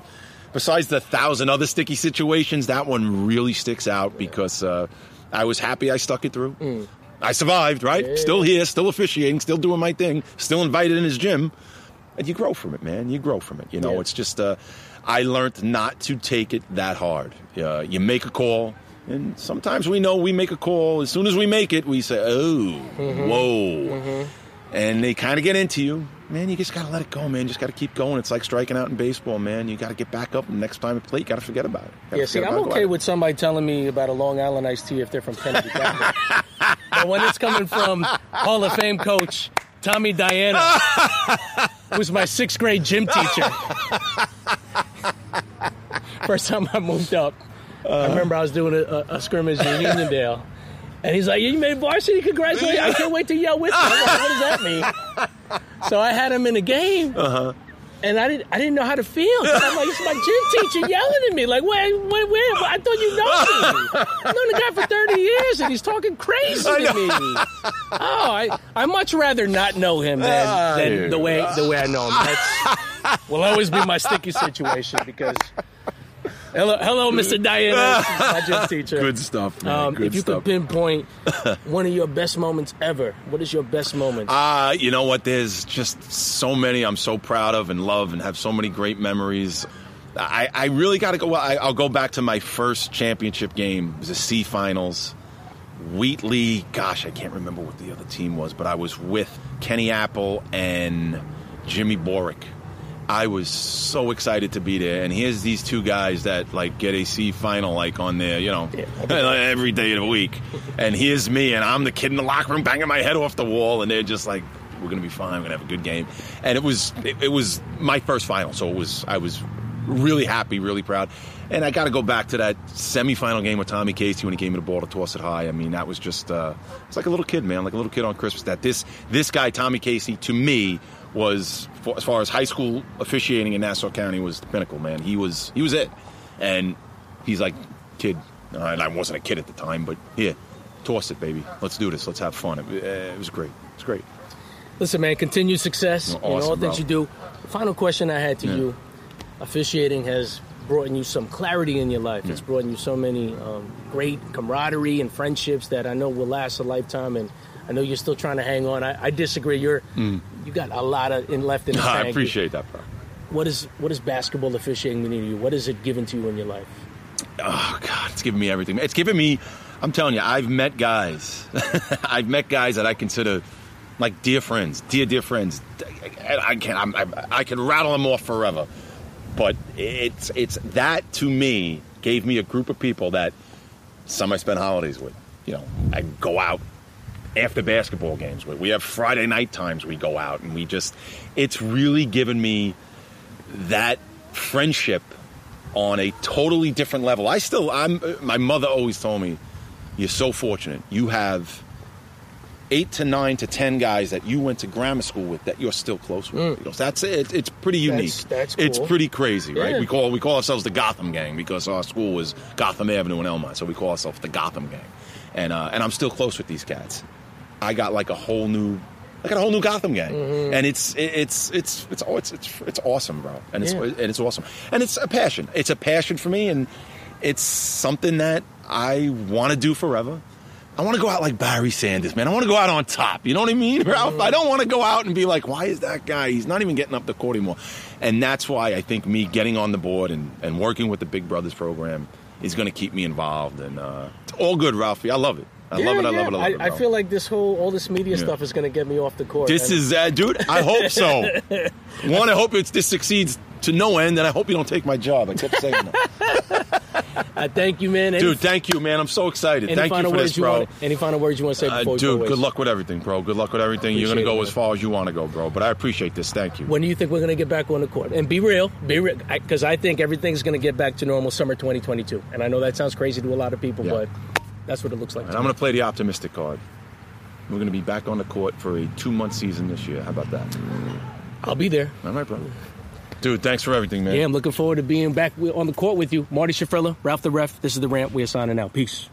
besides the thousand other sticky situations, that one really sticks out because uh, I was happy I stuck it through. Mm. I survived, right? Yeah. Still here, still officiating, still doing my thing, still invited in his gym. And you grow from it, man. You grow from it. You know, yeah. it's just, uh, I learned not to take it that hard. Uh, you make a call, and sometimes we know we make a call. As soon as we make it, we say, oh, mm-hmm. whoa. Mm-hmm. And they kind of get into you. Man, you just got to let it go, man. You just got to keep going. It's like striking out in baseball, man. You got to get back up. And next time you play, you got to forget about it. Yeah, see, I'm okay with somebody telling me about a Long Island iced tea if they're from Kennedy [LAUGHS] but when it's coming from Hall of Fame coach Tommy Diana, who's my sixth grade gym teacher, [LAUGHS] first time I moved up. I remember I was doing a, a scrimmage in Uniondale. And he's like, "You made varsity! Congratulations! I can't wait to yell with you." Like, what does that mean? so I had him in a game. Uh-huh. And I didn't, I didn't know how to feel. I'm like, it's my gym teacher yelling at me. Like, where, where, where? I thought you know me. I've known the guy for 30 years, and he's talking crazy to me. Oh, I, I much rather not know him than, Ah, than the way the way I know him. That's will always be my sticky situation because. Hello, hello, Mr. Diana, [LAUGHS] my gym teacher. Good stuff, man. Um, Good if you stuff. could pinpoint [LAUGHS] one of your best moments ever, what is your best moment? Uh, you know what? There's just so many I'm so proud of and love and have so many great memories. I, I really got to go. Well, I, I'll go back to my first championship game. It was the C finals. Wheatley, gosh, I can't remember what the other team was, but I was with Kenny Apple and Jimmy Borick. I was so excited to be there, and here's these two guys that like get a C final like on their, you know, [LAUGHS] every day of the week, and here's me, and I'm the kid in the locker room banging my head off the wall, and they're just like, "We're gonna be fine, we're gonna have a good game," and it was it, it was my first final, so it was I was really happy, really proud, and I got to go back to that semifinal game with Tommy Casey when he gave me the ball to toss it high. I mean, that was just uh, it's like a little kid, man, like a little kid on Christmas. That this this guy Tommy Casey to me was for, as far as high school officiating in Nassau County was the pinnacle, man. He was he was it, and he's like, kid, uh, and I wasn't a kid at the time, but here, toss it, baby. Let's do this. Let's have fun. It, it was great. It's great. Listen, man, continued success You're in all awesome, things bro. you do. Final question I had to Yeah. you: officiating has brought you some clarity in your life. It's brought you so many um, great camaraderie and friendships that I know will last a lifetime. And I know you're still trying to hang on. I, I disagree. You're you got a lot of in left in the tank. I appreciate that, bro. What is what is basketball officiating mean to you? What is it given to you in your life? Oh God, it's giving me everything. It's giving me. I'm telling you, I've met guys. [LAUGHS] I've met guys that I consider like dear friends, dear dear friends. And I can I'm, I, I can rattle them off forever. But it's it's that to me gave me a group of people that some I spend holidays with. You know, I go out after basketball games. We have Friday night times we go out and we just. It's really given me that friendship on a totally different level. I still, I'm. My mother always told me, "You're so fortunate. You have eight to nine to ten guys that you went to grammar school with that you're still close with. Goes, That's it. It's pretty unique. Mm. That's- that's It's pretty crazy, right? Yeah. We call we call ourselves the Gotham Gang because our school was Gotham Avenue in Elmont, so we call ourselves the Gotham Gang. And uh, and I'm still close with these cats. I got like a whole new. I got a whole new Gotham gang, Mm-hmm. and it's it's it's it's oh, it's it's it's awesome, bro, and it's Yeah. and it's awesome, and it's a passion. It's a passion for me, and it's something that I want to do forever. I want to go out like Barry Sanders, man. I want to go out on top. You know what I mean, [LAUGHS] Ralph? I don't want to go out and be like, why is that guy? He's not even getting up the court anymore. And that's why I think me getting on the board and, and working with the Big Brothers program is going to keep me involved. And uh, it's all good, Ralphie. I love it. I love it. I love it. I love it. I, bro. feel like this whole all this media Yeah. stuff is going to get me off the court. This is, uh, dude. I hope so. [LAUGHS] One, I hope it's this succeeds to no end, and I hope you don't take my job. I kept saying that. I [LAUGHS] thank you, man. Any, dude. Thank you, man. I'm so excited. Thank you for this, you bro. want? Any final words you want to say Uh, before we dude, go? good luck with everything, bro. Good luck with everything. You're gonna go it, as far as you want to go, bro. But I appreciate this. Thank you. When do you think we're going to get back on the court? And be real, be real, because I, think everything's going to get back to normal summer 2022. And I know that sounds crazy to a lot of people, Yeah. but that's what it looks like. And I'm gonna play the optimistic card. We're gonna be back on the court for a two month season this year. How about that? I'll be there. All right, bro. Dude, thanks for everything, man. Yeah, I'm looking forward to being back on the court with you. Marty Chiffriller, Ralph the Ref. This is The Rant. We are signing out. Peace.